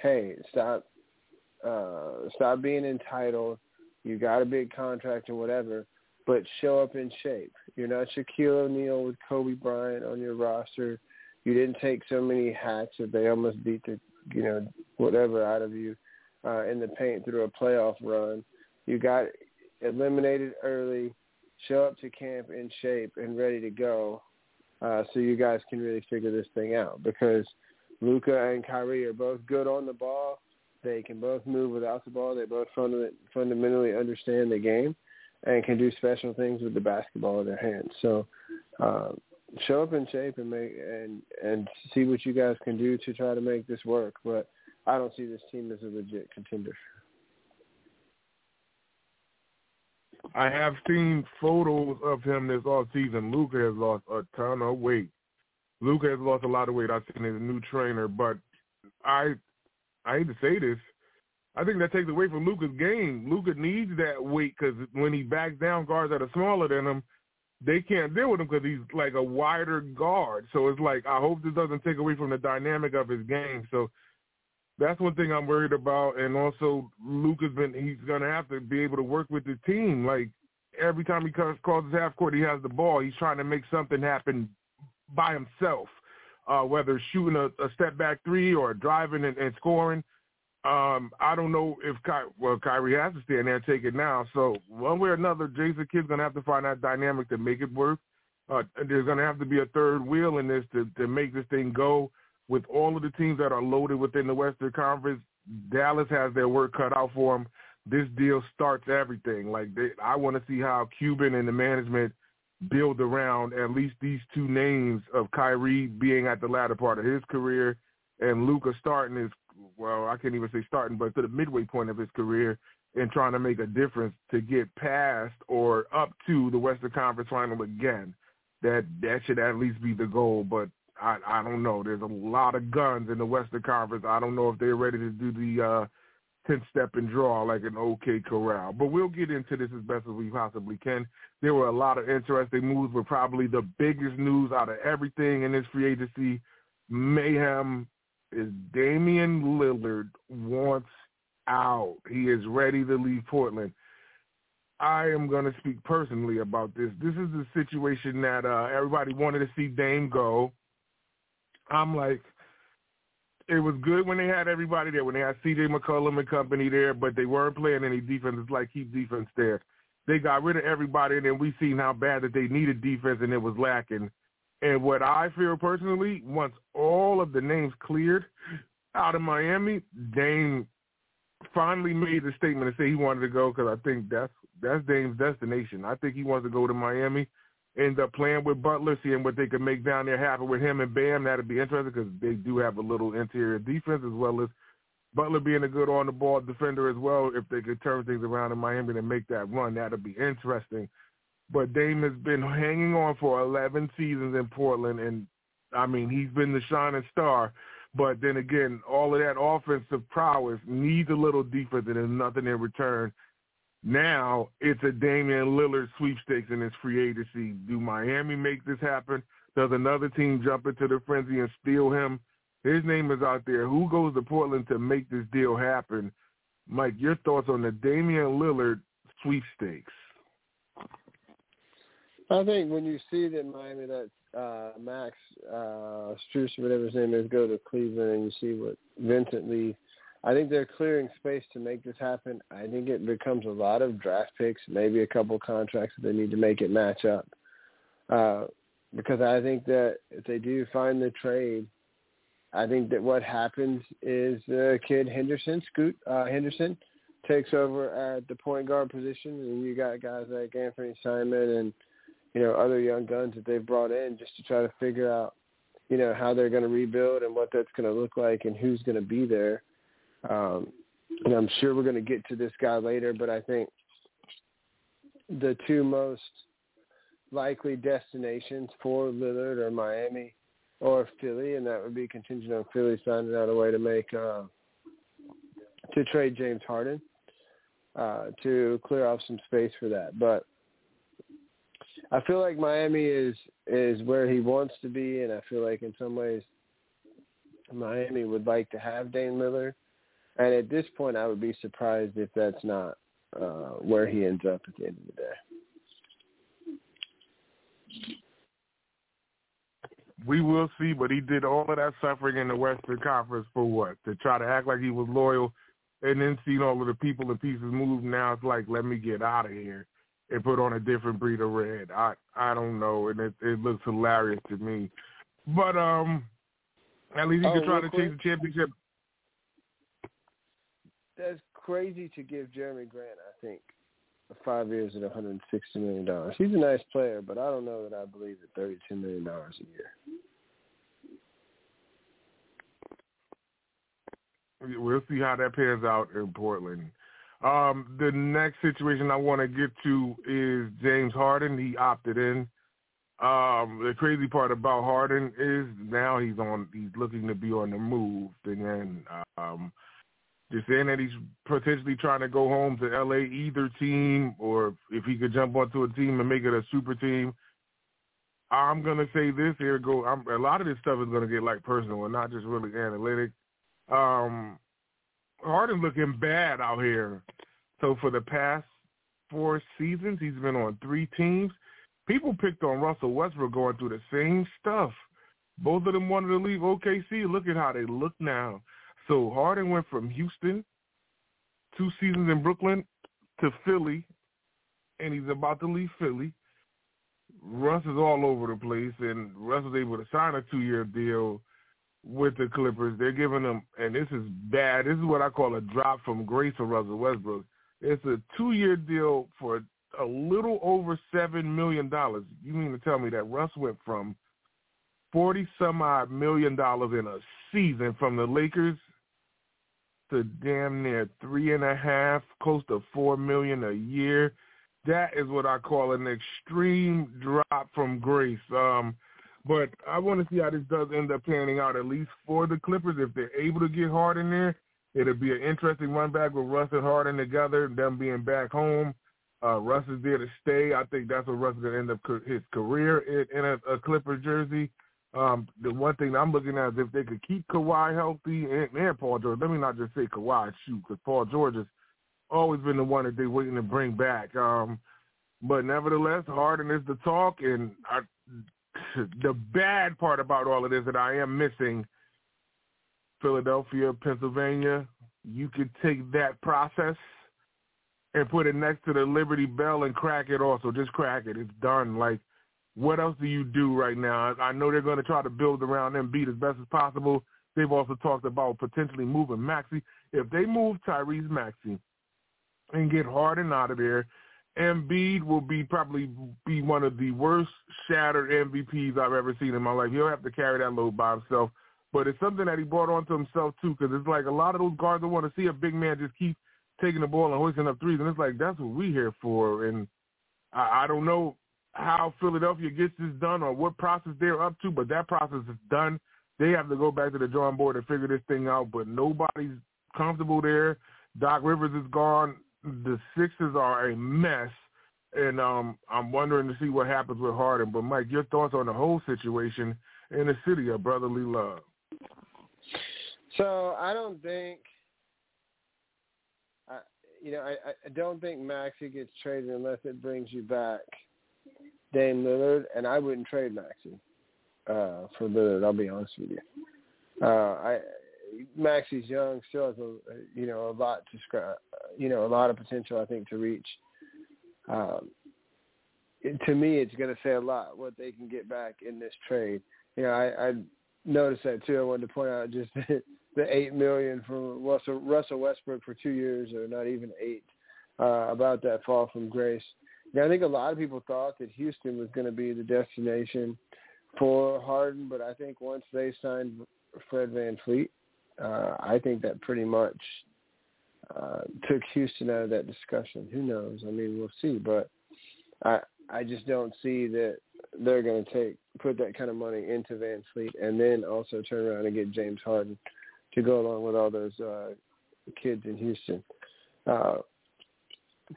D: hey, stop uh stop being entitled. You got a big contract and whatever, but show up in shape. You're not Shaquille O'Neal with Kobe Bryant on your roster. You didn't take so many hats that they almost beat the you know whatever out of you uh, in the paint through a playoff run. You got eliminated early. Show up to camp in shape and ready to go, uh, so you guys can really figure this thing out because Luka and Kyrie are both good on the ball. They can both move without the ball. They both funda- fundamentally understand the game and can do special things with the basketball in their hands. So uh, show up in shape and make and and see what you guys can do to try to make this work. But I don't see this team as a legit contender.
B: I have seen photos of him this off season. Luka has lost a ton of weight. Luka has lost a lot of weight. I've seen his new trainer, but I I hate to say this. I think that takes away from Luka's game. Luka needs that weight because when he backs down guards that are smaller than him, they can't deal with him because he's like a wider guard. So it's like I hope this doesn't take away from the dynamic of his game. So that's one thing I'm worried about. And also, Luke has been he's gonna have to be able to work with the team. Like every time he crosses half court, he has the ball. He's trying to make something happen by himself, uh, whether shooting a, a step back three or driving and, and scoring. Um, I don't know if Ky- well Kyrie has to stand there and take it now. So one way or another, Jason Kidd's gonna have to find that dynamic to make it work. Uh, there's gonna have to be a third wheel in this to to make this thing go. With all of the teams that are loaded within the Western Conference, Dallas has their work cut out for them. This deal starts everything. Like they, I want to see how Cuban and the management build around at least these two names of Kyrie being at the latter part of his career and Luka starting his well, I can't even say starting, but to the midway point of his career and trying to make a difference to get past or up to the Western Conference Final again. That that should at least be the goal, but I I don't know. There's a lot of guns in the Western Conference. I don't know if they're ready to do the uh, ten step and draw like an OK Corral. But we'll get into this as best as we possibly can. There were a lot of interesting moves, but probably the biggest news out of everything in this free agency mayhem is Damian Lillard wants out. He is ready to leave Portland. I am going to speak personally about this. This is the situation that uh, everybody wanted to see Dame go. I'm like, it was good when they had everybody there, when they had C.J. McCollum and company there, but they weren't playing any defense. It's like keep defense there. They got rid of everybody, and then we seen how bad that they needed defense, and it was lacking. And what I feel personally, once all of the names cleared out of Miami, Dame finally made the statement and say he wanted to go because I think that's that's Dame's destination. I think he wants to go to Miami, end up playing with Butler, seeing what they can make down there happen with him and Bam. That'd be interesting because they do have a little interior defense as well as Butler being a good on the ball defender as well. If they could turn things around in Miami and make that run, that'd be interesting. But Dame has been hanging on for 11 seasons in Portland, and I mean he's been the shining star. But then again, all of that offensive prowess needs a little defense, and there's nothing in return. Now it's a Damian Lillard sweepstakes in his free agency. Do Miami make this happen? Does another team jump into the frenzy and steal him? His name is out there. Who goes to Portland to make this deal happen? Mike, your thoughts on the Damian Lillard sweepstakes?
D: I think when you see that Miami, that uh, Max uh, Strus, whatever his name is, go to Cleveland, and you see what Vincent Lee, I think they're clearing space to make this happen. I think it becomes a lot of draft picks, maybe a couple contracts that they need to make it match up. Uh, because I think that if they do find the trade, I think that what happens is the kid Henderson, Scoot uh, Henderson, takes over at the point guard position, and you got guys like Anthony Simon and – you know, other young guns that they've brought in just to try to figure out, you know, how they're going to rebuild and what that's going to look like and who's going to be there. Um, and I'm sure we're going to get to this guy later, but I think the two most likely destinations for Lillard are Miami or Philly, and that would be contingent on Philly finding out a way to make uh, to trade James Harden uh, to clear off some space for that. But I feel like Miami is is where he wants to be, and I feel like in some ways Miami would like to have Dame Lillard. And at this point, I would be surprised if that's not uh, where he ends up at the end of the day.
B: We will see, but he did all of that suffering in the Western Conference for what? To try to act like he was loyal, and then seeing all of the people and pieces move. Now it's like, let me get out of here and put on a different breed of red. I I don't know, and it, it looks hilarious to me. But um, at least he oh, could try to quick. chase the championship.
D: That's crazy to give Jerami Grant. I think five years at 160 million dollars. He's a nice player, but I don't know that I believe at 32 million dollars a year.
B: We'll see how that pans out in Portland. Um, the next situation I want to get to is James Harden. He opted in. Um, the crazy part about Harden is now he's on. He's looking to be on the move, and then um, just saying that he's potentially trying to go home to LA, either team, or if he could jump onto a team and make it a super team. I'm gonna say this here. Go. I'm, a lot of this stuff is gonna get like personal and not just really analytic. Um, Harden looking bad out here. So for the past four seasons, he's been on three teams. People picked on Russell Westbrook going through the same stuff. Both of them wanted to leave OKC. Look at how they look now. So Harden went from Houston, two seasons in Brooklyn, to Philly, and he's about to leave Philly. Russ is all over the place, and Russ was able to sign a two-year deal with the Clippers. They're giving him, and this is bad. This is what I call a drop from grace for Russell Westbrook. It's a two-year deal for a little over seven million dollars. You mean to tell me that Russ went from forty some odd million dollars in a season from the Lakers to damn near three and a half, close to four million a year. That is what I call an extreme drop from grace. Um, but I want to see how this does end up panning out, at least for the Clippers. If they're able to get Harden there, it'll be an interesting run back with Russ and Harden together, them being back home. Uh, Russ is there to stay. I think that's what Russ is going to end up his career in, in a, a Clippers jersey. Um, the one thing I'm looking at is if they could keep Kawhi healthy and, and Paul George. Let me not just say Kawhi, shoot, because Paul George has always been the one that they're waiting to bring back. Um, but nevertheless, Harden is the talk, and I, the bad part about all of this that I am missing Philadelphia, Pennsylvania. You could take that process and put it next to the Liberty Bell and crack it also. Just crack it. It's done. Like what else do you do right now? I know they're going to try to build around Embiid as best as possible. They've also talked about potentially moving Maxey. If they move Tyrese Maxey and get Harden out of there, Embiid will be probably be one of the worst shattered MVPs I've ever seen in my life. He'll have to carry that load by himself. But it's something that he brought onto himself too, because it's like a lot of those guards that want to see a big man just keep taking the ball and hoisting up threes, and it's like that's what we here for. And I, I don't know how Philadelphia gets this done or what process they're up to, but that process is done. They have to go back to the drawing board and figure this thing out, but nobody's comfortable there. Doc Rivers is gone. The Sixers are a mess, and um, I'm wondering to see what happens with Harden. But Mike, your thoughts on the whole situation in the city of brotherly love?
D: So I don't think, I, you know, I, I don't think Maxey gets traded unless it brings you back Dame Lillard, and I wouldn't trade Maxey uh, for Lillard. I'll be honest with you. Uh, I Maxey's young, still has a you know a lot to scrap, you know a lot of potential. I think to reach. Um, it, to me, it's going to say a lot what they can get back in this trade. You know, I, I noticed that too. I wanted to point out just the, the eight million from Russell, Russell Westbrook for two years, or not even eight, uh, about that fall from grace. I think a lot of people thought that Houston was going to be the destination for Harden, but I think once they signed Fred VanVleet, uh, I think that pretty much uh, took Houston out of that discussion. Who knows? I mean, we'll see, but I I just don't see that they're going to take put that kind of money into Van Fleet and then also turn around and get James Harden to go along with all those uh, kids in Houston. Uh,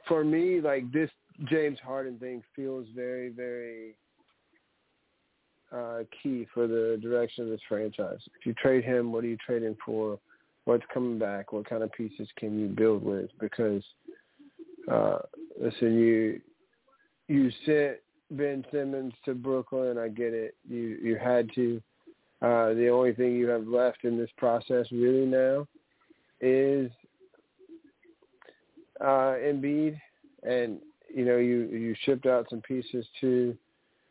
D: for me, like this James Harden thing feels very, very uh, key for the direction of this franchise. If you trade him, what are you trading for? What's coming back? What kind of pieces can you build with? Because uh, listen, you you sent Ben Simmons to Brooklyn. I get it. You you had to. Uh, the only thing you have left in this process really now is uh, Embiid, and you know, you you shipped out some pieces to,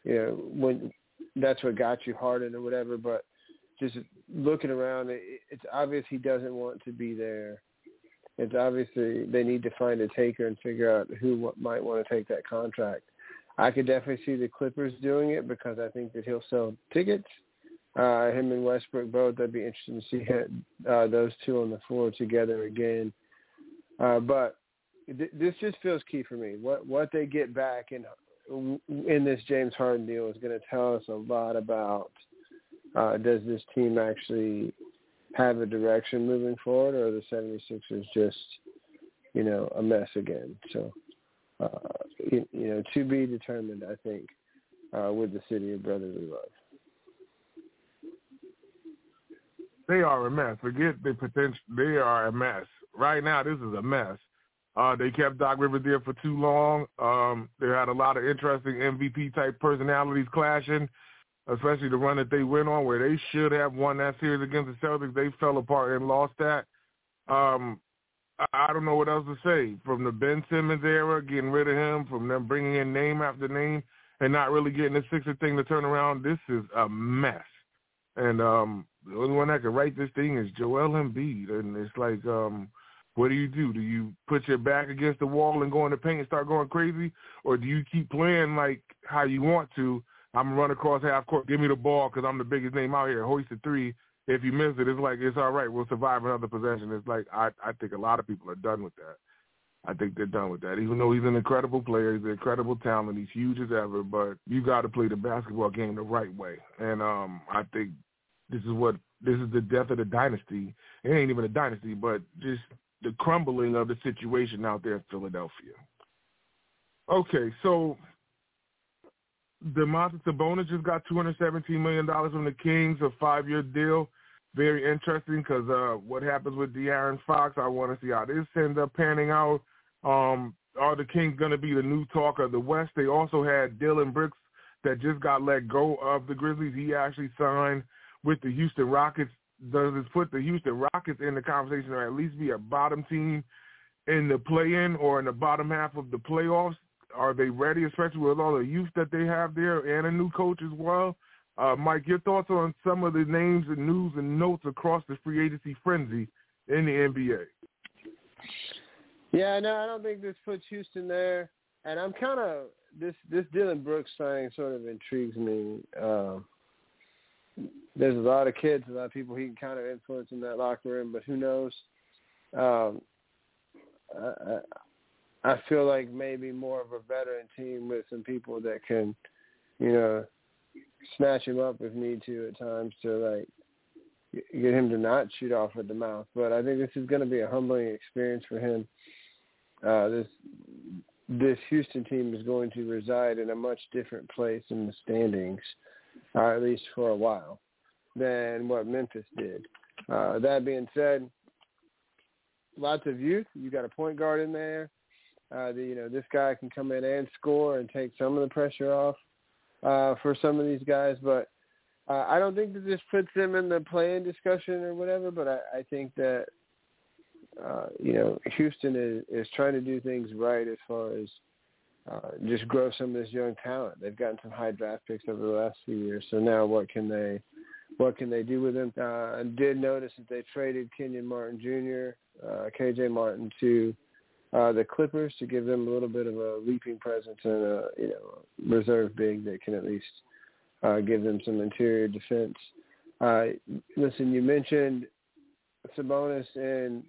D: you know, when that's what got you Harden or whatever. But just looking around, it, it's obvious he doesn't want to be there. It's obviously they need to find a taker and figure out who might want to take that contract. I could definitely see the Clippers doing it because I think that he'll sell tickets. Uh, him and Westbrook both. I'd be interested to see uh, those two on the floor together again. Uh, but this just feels key for me. What what they get back in in this James Harden deal is going to tell us a lot about uh, does this team actually have a direction moving forward, or the 76ers just you know a mess again? So uh, you, you know to be determined, I think. uh, with the city of brotherly love.
B: They are a mess. Forget the potential. They are a mess. Right now, this is a mess. Uh, they kept Doc Rivers there for too long. Um, they had a lot of interesting MVP type personalities clashing, especially the run that they went on where they should have won that series against the Celtics. They fell apart and lost that. Um, I don't know what else to say. From the Ben Simmons era, getting rid of him, from them bringing in name after name, and not really getting the Sixer thing to turn around, this is a mess. And um, the only one that can write this thing is Joel Embiid, and it's like, um, what do you do? Do you put your back against the wall and go in the paint and start going crazy, or do you keep playing like how you want to? I'm gonna run across half court, give me the ball because I'm the biggest name out here. Hoist a three. If you miss it, it's like it's all right. We'll survive another possession. It's like I I think a lot of people are done with that. I think they're done with that. Even though he's an incredible player, he's an incredible talent, he's huge as ever, but you got to play the basketball game the right way. And um, I think this is what this is the death of the dynasty. It ain't even a dynasty, but just the crumbling of the situation out there in Philadelphia. Okay, so Domantas Sabonis just got $217 million from the Kings, a five-year deal. Very interesting because uh, what happens with De'Aaron Fox, I want to see how this ends up panning out. Um, are the Kings going to be the new talk of the West? They also had Dillon Brooks that just got let go of the Grizzlies. He actually signed with the Houston Rockets. Does this put the Houston Rockets in the conversation or at least be a bottom team in the play-in or in the bottom half of the playoffs? Are they ready, especially with all the youth that they have there and a new coach as well? Uh, Mike, your thoughts on some of the names and news and notes across the free agency frenzy in the NBA?
D: Yeah, no, I don't think this puts Houston there, and I'm kind of this this Dillon Brooks signing sort of intrigues me. Uh, there's a lot of kids, a lot of people he can kind of influence in that locker room, but who knows? Um, I, I feel like maybe more of a veteran team with some people that can, you know, snatch him up if need to at times to like get him to not shoot off at the mouth. But I think this is going to be a humbling experience for him. Uh, this this Houston team is going to reside in a much different place in the standings, uh, at least for a while, than what Memphis did. Uh, that being said, lots of youth. You got a point guard in there. Uh, the, you know, this guy can come in and score and take some of the pressure off uh, for some of these guys. But uh, I don't think that this puts them in the playing discussion or whatever. But I, I think that uh, you know Houston is is trying to do things right as far as uh, just grow some of this young talent. They've gotten some high draft picks over the last few years. So now what can they what can they do with them? Uh, I did notice that they traded Kenyon Martin Jr., uh, KJ Martin to uh, the Clippers to give them a little bit of a leaping presence and a you know reserve big that can at least uh, give them some interior defense. Uh, listen, you mentioned Sabonis in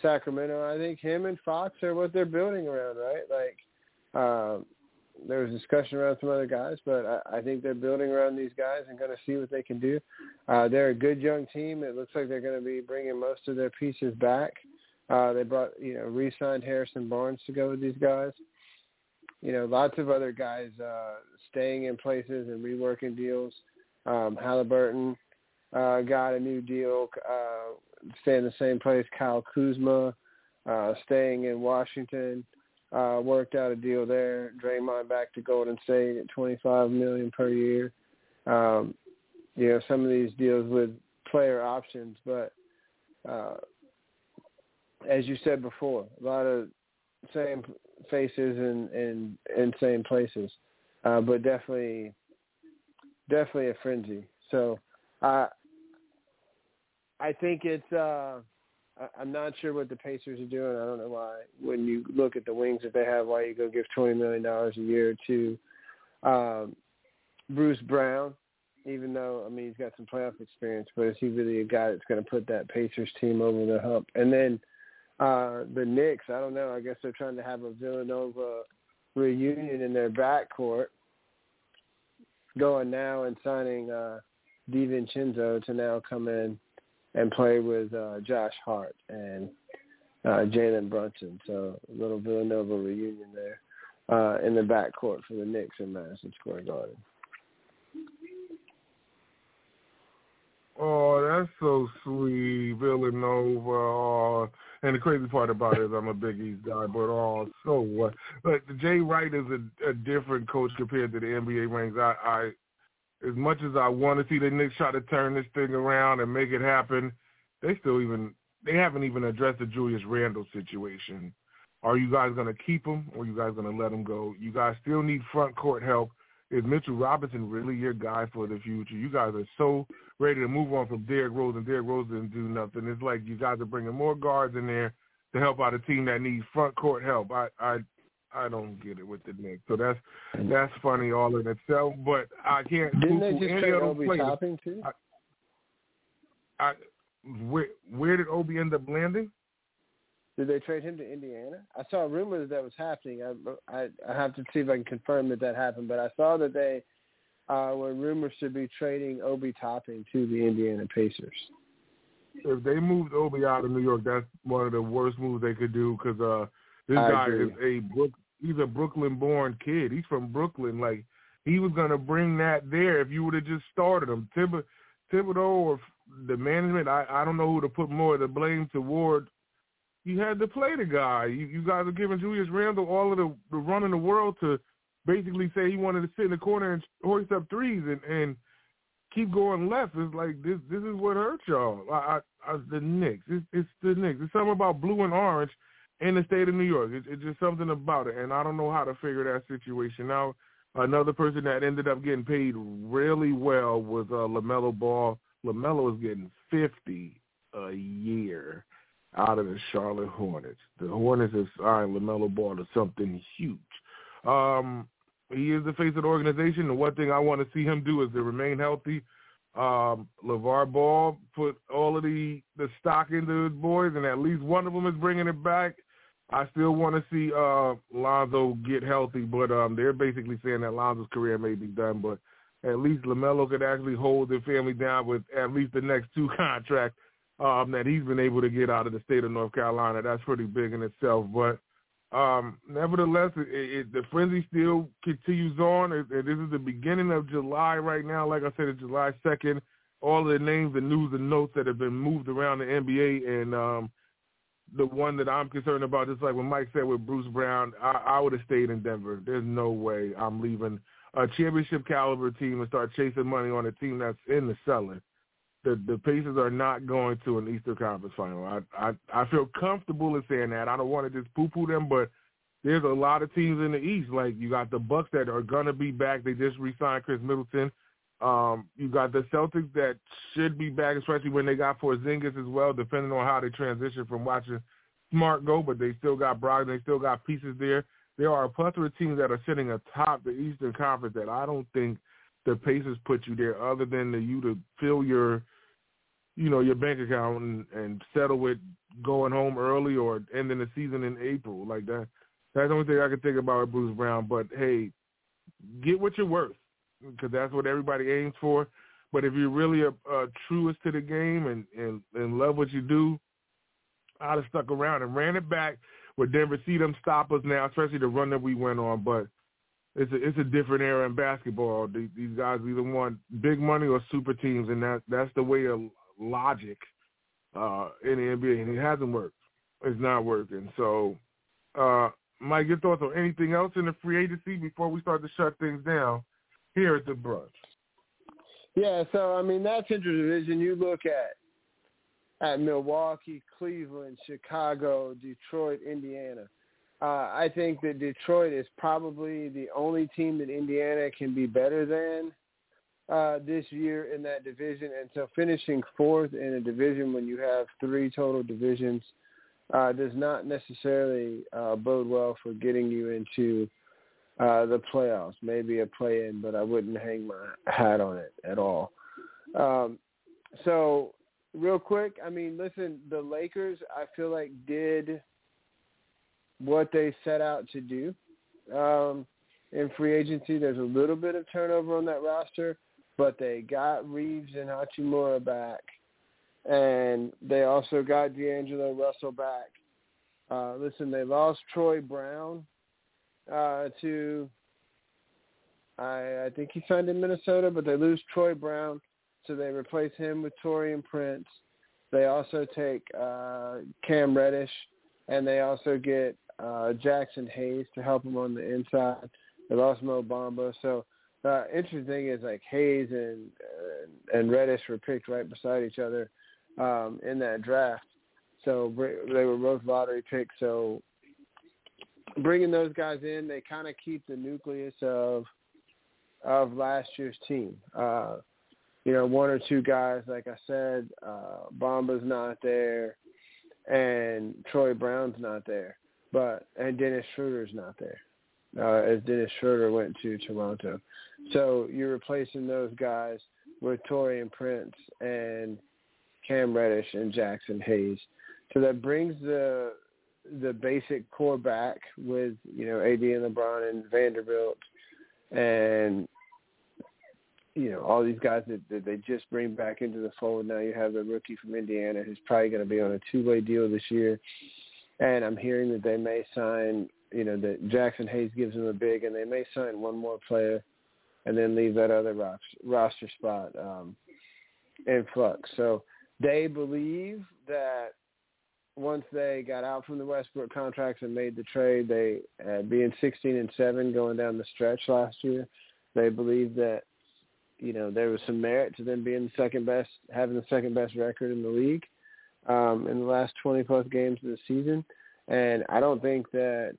D: Sacramento. I think him and Fox are what they're building around, right? Like uh, there was discussion around some other guys, but I, I think they're building around these guys and going to see what they can do. Uh, they're a good young team. It looks like they're going to be bringing most of their pieces back. Uh, they brought, you know, re-signed Harrison Barnes to go with these guys. You know, lots of other guys uh, staying in places and reworking deals. Um, Halliburton uh, got a new deal, uh, staying in the same place. Kyle Kuzma uh, staying in Washington, worked out a deal there. Draymond back to Golden State at 25 million per year. Um, you know, some of these deals with player options, but uh, as you said before, a lot of same faces and and in same places, uh, but definitely definitely a frenzy. So uh, I think it's. I'm not sure what the Pacers are doing. I don't know why. When you look at the wings that they have, why you go give twenty million dollars a year to um, Bruce Brown, even though I mean he's got some playoff experience, but is he really a guy that's going to put that Pacers team over the hump? And then uh, the Knicks, I don't know. I guess they're trying to have a Villanova reunion in their backcourt. Going now and signing uh, DiVincenzo to now come in and play with uh, Josh Hart and uh, Jalen Brunson. So a little Villanova reunion there uh, in the backcourt for the Knicks in Madison Square Garden.
B: Oh, that's so sweet, Villanova. Uh, and the crazy part about it is I'm a Big East guy, but oh, so what? But Jay Wright is a, a different coach compared to the NBA ranks I, as much as I want to see the Knicks try to turn this thing around and make it happen, they still even they haven't even addressed the Julius Randle situation. Are you guys going to keep him or are you guys going to let him go? You guys still need front court help. Is Mitchell Robinson really your guy for the future? You guys are so ready to move on from Derrick Rose, and Derrick Rose didn't do nothing. It's like you guys are bringing more guards in there to help out a team that needs front court help. I I I don't get it with the Knicks. So that's that's funny all in itself. But I can't.
D: Didn't they just trade Obi
B: players.
D: Toppin too?
B: I, I where where did Obi end up landing?
D: Did they trade him to Indiana? I saw rumors that was happening. I, I I have to see if I can confirm that that happened. But I saw that they uh, were rumors to be trading Obi Toppin to the Indiana Pacers.
B: If they moved Obi out of New York, that's one of the worst moves they could do because uh, this
D: I
B: guy
D: agree.
B: is a Brook. He's a Brooklyn-born kid. He's from Brooklyn. Like he was gonna bring that there if you would have just started him. Thib- Thibodeau or the management, I I don't know who to put more of the blame toward. You had to play the guy. You, you guys are giving Julius Randle all of the, the run in the world to basically say he wanted to sit in the corner and hoist up threes and and keep going left. It's like this. This is what hurt y'all. I, I, I the Knicks. It's, it's the Knicks. It's something about blue and orange in the state of New York. It's, it's just something about it, and I don't know how to figure that situation out. Another person that ended up getting paid really well was uh, LaMelo Ball. LaMelo is getting fifty a year out of the Charlotte Hornets. The Hornets have signed LaMelo Ball to something huge. Um, he is the face of the organization. The one thing I want to see him do is to remain healthy. Um, LeVar Ball put all of the, the stock into his boys, and at least one of them is bringing it back. I still want to see uh, Lonzo get healthy, but um, they're basically saying that Lonzo's career may be done. But at least LaMelo could actually hold their family down with at least the next two contracts um, that he's been able to get out of the state of North Carolina. That's pretty big in itself. But um, nevertheless, it, it, the frenzy still continues on. It, it, this is the beginning of July right now. Like I said, it's July 2nd. All the names and news and notes that have been moved around the NBA and um, the one that I'm concerned about, just like when Mike said with Bruce Brown, I, I would have stayed in Denver. There's no way I'm leaving a championship caliber team and start chasing money on a team that's in the cellar. The the Pacers are not going to an Eastern Conference final. I I, I feel comfortable in saying that. I don't want to just poo poo them, but there's a lot of teams in the East. Like you got the Bucks that are gonna be back. They just re-signed Khris Middleton. Um, you got the Celtics that should be back, especially when they got Porzingis as well, depending on how they transition from watching Smart go, but they still got Brogdon, they still got pieces there. There are a plethora of teams that are sitting atop the Eastern Conference that I don't think the Pacers put you there, other than the, you to fill your, you know, your bank account and, and settle with going home early or ending the season in April like that. That's the only thing I can think about with Bruce Brown. But hey, get what you're worth because that's what everybody aims for. But if you're really a, a truest to the game and, and, and love what you do, I'd have stuck around and ran it back with Denver. See them stop us now, especially the run that we went on. But it's a, it's a different era in basketball. These, these guys either want big money or super teams, and that that's the way of logic uh, in the NBA, and it hasn't worked. It's not working. So, uh, Mike, your thoughts on anything else in the free agency before we start to shut things down here at the brunch?
D: Yeah, so I mean that Central Division. You look at at Milwaukee, Cleveland, Chicago, Detroit, Indiana. Uh, I think that Detroit is probably the only team that Indiana can be better than uh, this year in that division. And so finishing fourth in a division when you have three total divisions uh, does not necessarily uh, bode well for getting you into uh, the playoffs. Maybe a play-in, but I wouldn't hang my hat on it at all. Um, so real quick, I mean, listen, the Lakers, I feel like did what they set out to do um, in free agency. There's a little bit of turnover on that roster, but they got Reaves and Hachimura back, and they also got D'Angelo Russell back. Uh, listen, they lost Troy Brown uh, to, I, I think he signed in Minnesota, but they lose Troy Brown. so they replace him with Taurean Prince. They also take uh, Cam Reddish, and they also get uh, Jaxson Hayes to help him on the inside. They lost Mo Bamba. So uh, interesting thing is like Hayes and uh, and Reddish were picked right beside each other um, in that draft. So they were both lottery picks. So bringing those guys in, they kind of keep the nucleus of of last year's team. Uh, you know, one or two guys, like I said, uh, Bamba's not there, and Troy Brown's not there, but and Dennis Schroeder's not there, uh, as Dennis Schroeder went to Toronto. So you're replacing those guys with Taurean Prince and Cam Reddish and Jaxson Hayes. So that brings the the basic core back with you know AD and LeBron and Vanderbilt and you know all these guys that, that they just bring back into the fold. Now you have the rookie from Indiana who's probably going to be on a two way deal this year, and I'm hearing that they may sign. You know that Jaxson Hayes gives them a big, and they may sign one more player, and then leave that other roster spot um, in flux. So they believe that once they got out from the Westbrook contracts and made the trade, they uh, being 16 and seven going down the stretch last year, they believe that you know there was some merit to them being the second best, having the second best record in the league um, in the last 20 plus games of the season, and I don't think that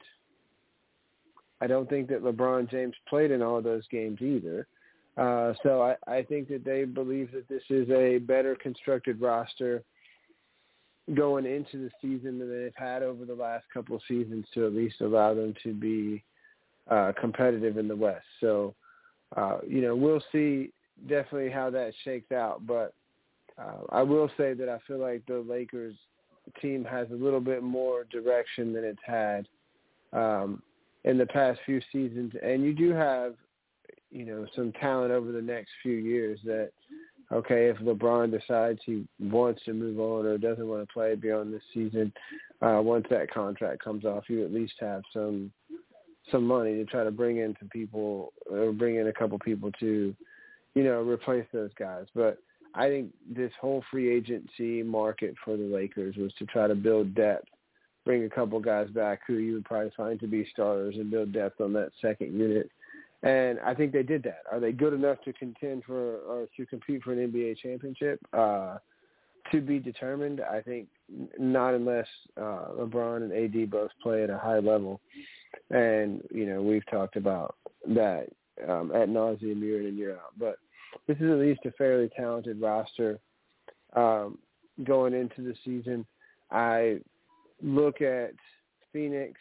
D: I don't think that LeBron James played in all of those games either. Uh, so I, I think that they believe that this is a better constructed roster going into the season that they've had over the last couple of seasons to at least allow them to be uh, competitive in the West. So, uh, you know, we'll see definitely how that shakes out. But uh, I will say that I feel like the Lakers team has a little bit more direction than it's had um, in the past few seasons. And you do have, you know, some talent over the next few years that – okay, if LeBron decides he wants to move on or doesn't want to play beyond this season, uh, once that contract comes off, you at least have some some money to try to bring in some people or bring in a couple people to, you know, replace those guys. But I think this whole free agency market for the Lakers was to try to build depth, bring a couple guys back who you would probably find to be starters and build depth on that second unit and I think they did that. Are they good enough to contend for or to compete for an NBA championship? Uh, to be determined. I think not unless uh, LeBron and AD both play at a high level. And you know we've talked about that um, at nauseum year in and year out. But this is at least a fairly talented roster um, going into the season. I look at Phoenix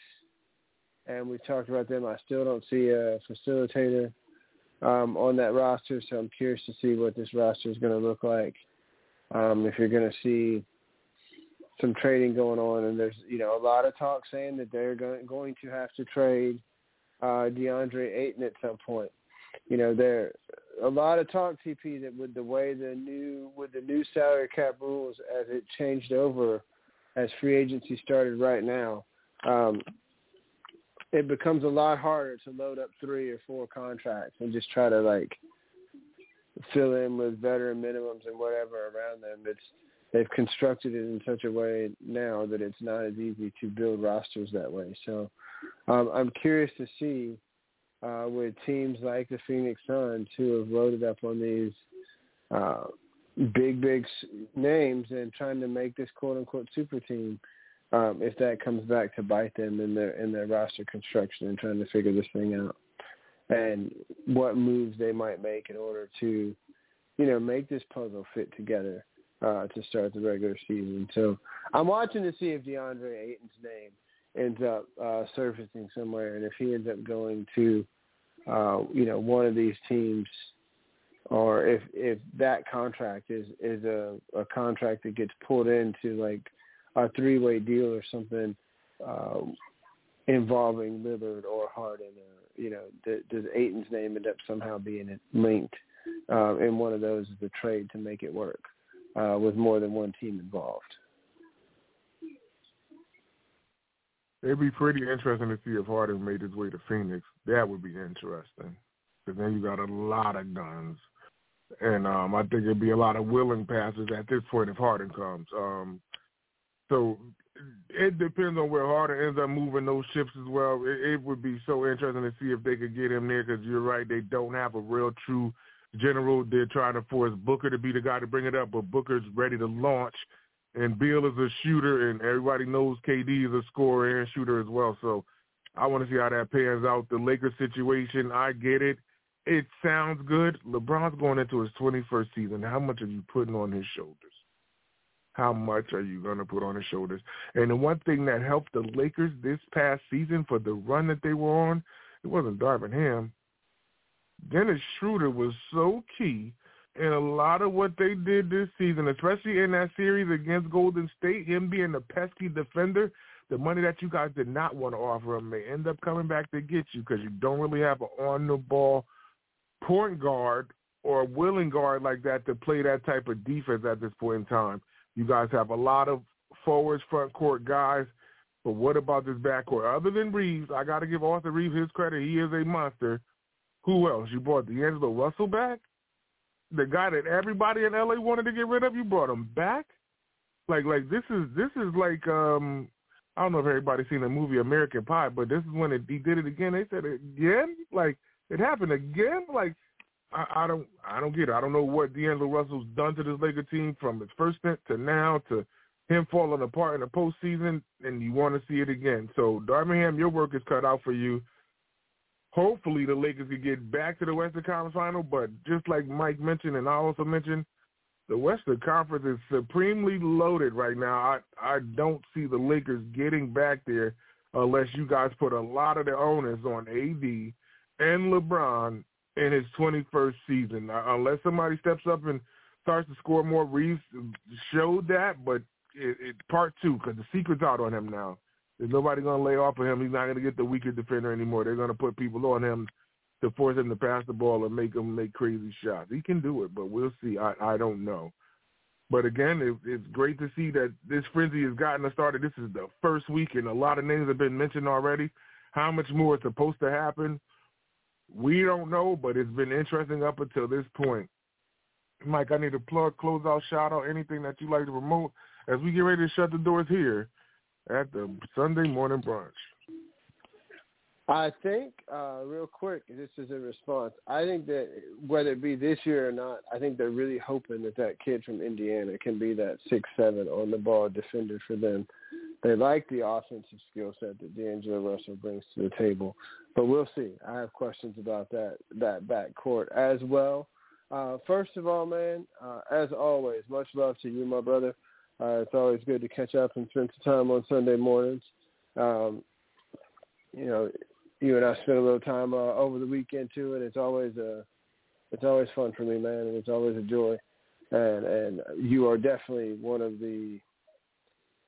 D: and we talked about them. I still don't see a facilitator um, on that roster, so I'm curious to see what this roster is going to look like. Um, if you're going to see some trading going on, and there's you know a lot of talk saying that they're going going to have to trade uh, DeAndre Ayton at some point. You know, there a lot of talk TP that with the way the new with the new salary cap rules as it changed over as free agency started right now. Um, it becomes a lot harder to load up three or four contracts and just try to like fill in with veteran minimums and whatever around them. It's they've constructed it in such a way now that it's not as easy to build rosters that way. So um, I'm curious to see uh, with teams like the Phoenix Suns who have loaded up on these uh, big, big names and trying to make this quote unquote super team um, if that comes back to bite them in their in their roster construction and trying to figure this thing out, and what moves they might make in order to, you know, make this puzzle fit together uh, to start the regular season. So I'm watching to see if DeAndre Ayton's name ends up uh, surfacing somewhere, and if he ends up going to, uh, you know, one of these teams or if if that contract is is a, a contract that gets pulled into like a three way deal or something uh, involving Lillard or Harden or you know does Ayton's name end up somehow being linked uh, in one of those as a trade to make it work uh, with more than one team involved.
B: It'd be pretty interesting to see if Harden made his way to Phoenix. That would be interesting because then you got a lot of guns and um, I think it'd be a lot of willing passes at this point if Harden comes. Um, so it depends on where Harden ends up moving those ships as well. It, it would be so interesting to see if they could get him there because you're right, they don't have a real true general. They're trying to force Booker to be the guy to bring it up, but Booker's ready to launch, and Beal is a shooter, and everybody knows KD is a scorer and shooter as well. So I want to see how that pans out. The Lakers situation, I get it. It sounds good. LeBron's going into his 21st season. How much are you putting on his shoulders? How much are you going to put on his shoulders? And the one thing that helped the Lakers this past season for the run that they were on, it wasn't Darvin Ham. Dennis Schroeder was so key in a lot of what they did this season, especially in that series against Golden State, him being the pesky defender, the money that you guys did not want to offer him may end up coming back to get you because you don't really have an on-the-ball point guard or a willing guard like that to play that type of defense at this point in time. You guys have a lot of forwards, front court guys, but what about this backcourt? Other than Reaves, I got to give Arthur Reaves his credit. He is a monster. Who else? You brought D'Angelo Russell back? The guy that everybody in LA wanted to get rid of, you brought him back? Like like this is this is like um I don't know if everybody's seen the movie American Pie, but this is when it, he did it again. They said again, like it happened again. Like I, I don't I don't get it. I don't know what D'Angelo Russell's done to this Laker team from his first stint to now to him falling apart in the postseason, and you want to see it again. So Darvin Ham, your work is cut out for you hopefully the Lakers can get back to the Western Conference Final. But just like Mike mentioned, and I also mentioned, the Western Conference is supremely loaded right now. I I don't see the Lakers getting back there unless you guys put a lot of the onus on AD and LeBron in his 21st season. Unless somebody steps up and starts to score more. Reaves showed that, but it, it part two because the secret's out on him now. There's nobody going to lay off of him. He's not going to get the weaker defender anymore. They're going to put people on him to force him to pass the ball and make him make crazy shots. He can do it, but we'll see. I I don't know. But again, it, it's great to see that this frenzy has gotten started. This is the first week, and a lot of names have been mentioned already. How much more is supposed to happen? We don't know, but it's been interesting up until this point. Mike, I need to plug, close out, shout out, anything that you like to promote as we get ready to shut the doors here at the Sunday morning brunch?
D: I think, uh, real quick, this is a response. I think that whether it be this year or not, I think they're really hoping that that kid from Indiana can be that six seven on the ball defender for them. They like the offensive skill set that D'Angelo Russell brings to the table, but we'll see. I have questions about that that back court as well. Uh, first of all, man, uh, as always, much love to you, my brother. Uh, it's always good to catch up and spend some time on Sunday mornings. Um, you know, you and I spent a little time uh, over the weekend too, and it's always a, it's always fun for me, man, and it's always a joy. And and you are definitely one of the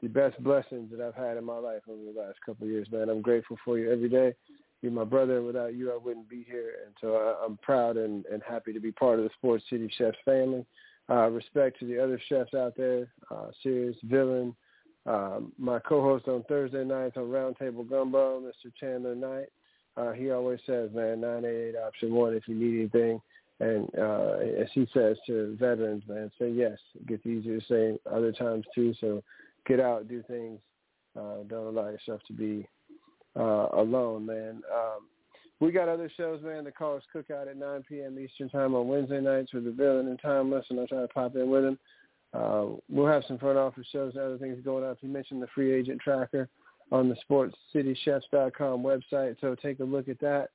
D: the best blessings that I've had in my life over the last couple of years, man. I'm grateful for you every day. You're my brother, without you, I wouldn't be here. And so I, I'm proud and, and happy to be part of the Sports City Chefs family. Uh, respect to the other chefs out there, uh, Serious Villain, um, my co-host on Thursday nights on Roundtable Gumbo, Mr. Chandler Knight. Uh, he always says, man, 988 option one if you need anything. And uh, as he says to veterans, man, say yes. It gets easier to say other times too. So get out, do things. Uh, don't allow yourself to be uh, alone, man. Um, we got other shows, man. The Callers Cookout at 9 p.m. Eastern Time on Wednesday nights with the villain and Tymeless, and I'll try to pop in with him. Uh, we'll have some front office shows and other things going up. You mentioned the free agent tracker on the sportscitychefs.com website, so take a look at that.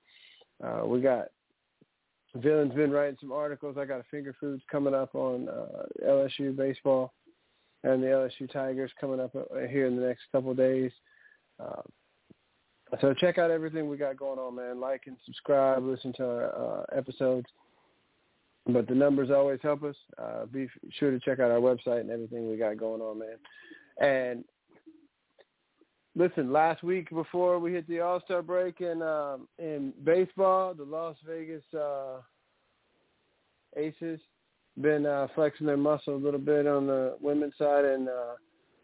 D: Uh, we got Villain's been writing some articles. I got a Finger Foods coming up on uh, LSU baseball and the LSU Tigers coming up uh, here in the next couple of days. Uh, so check out everything we got going on, man. Like and subscribe. Listen to our uh, episodes. But the numbers always help us. Uh, be sure to check out our website and everything we got going on, man. And listen, last week before we hit the All Star break in um, in baseball, the Las Vegas uh, Aces been uh, flexing their muscle a little bit on the women's side, and uh,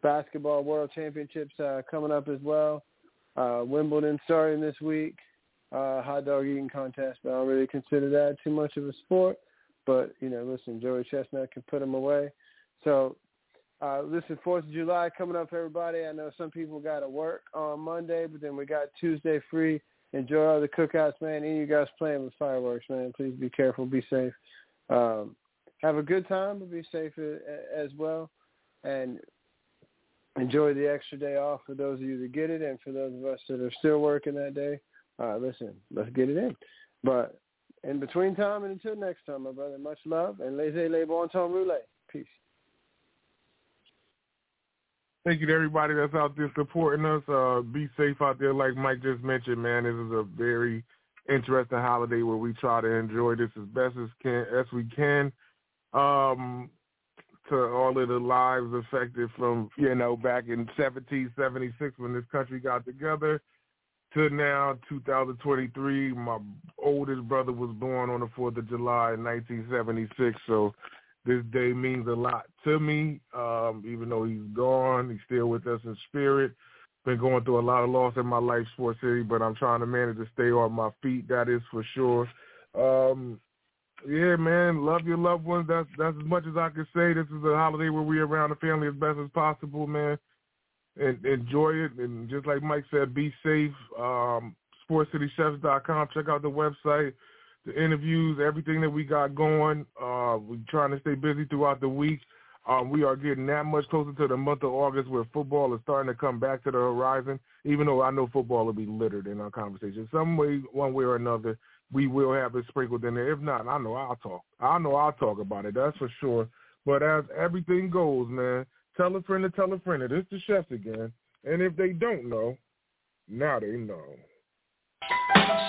D: basketball World Championships uh, coming up as well. Uh, Wimbledon starting this week. Uh, hot dog eating contest, but I don't really consider that too much of a sport. but you know, listen, Joey Chestnut can put them away. So, uh, listen, Fourth of July coming up, everybody. I know some people got to work on Monday, but then we got Tuesday free. Enjoy all the cookouts, man. Any of you guys playing with fireworks, man, please be careful, be safe. Um, have a good time, but be safe as well, and enjoy the extra day off for those of you that get it, and for those of us that are still working that day. Uh, listen, let's get it in. But in between time and until next time, my brother, much love and laissez les bon temps roulés.
B: Thank you to everybody that's out there supporting us. Uh, be safe out there, like Mike just mentioned, man. This is a very interesting holiday where we try to enjoy this as best as can as we can. Um, to all of the lives affected from you know back in 1776 when this country got together to now 2023. My oldest brother was born on the 4th of July in 1976, so this day means a lot to me. Um, even though he's gone, he's still with us in spirit. Been going through a lot of loss in my life, Sports City, but I'm trying to manage to stay on my feet. That is for sure. Um, yeah, man, love your loved ones. That's that's as much as I can say. This is a holiday where we're around the family as best as possible, man and enjoy it. And just like Mike said, be safe. Um, SportsCityChefs.com. Check out the website, the interviews, everything that we got going. Uh, we're trying to stay busy throughout the week. Um, we are getting that much closer to the month of August where football is starting to come back to the horizon, even though I know football will be littered in our conversation. Some way, one way or another, we will have it sprinkled in there. If not, I know I'll talk. I know I'll talk about it. That's for sure. But as everything goes, man, Tell a friend to tell a friend. It is the chefs again. And if they don't know, now they know.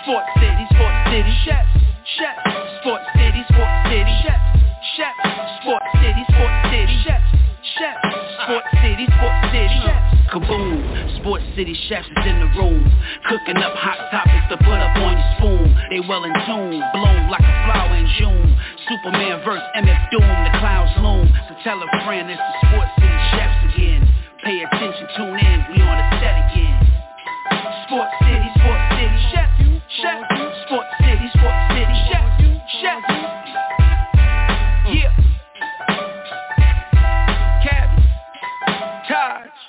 B: Sports City, Sports City, chefs, chefs. Sports City, Sports City, chefs, chefs. Sports City, Sports City, chefs, chefs. Sports City, Sports City, chefs. Kaboom, Sports City chefs is in the room Cooking up hot topics to put up on your spoon They well in tune, bloom like a flower in June Superman verse MF Doom, the clouds loom So tell a friend it's the Sports City chefs again Pay attention, tune in, we on the set again Sports City,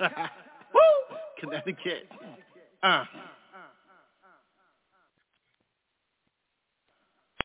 B: Taj
A: Connecticut. Uh.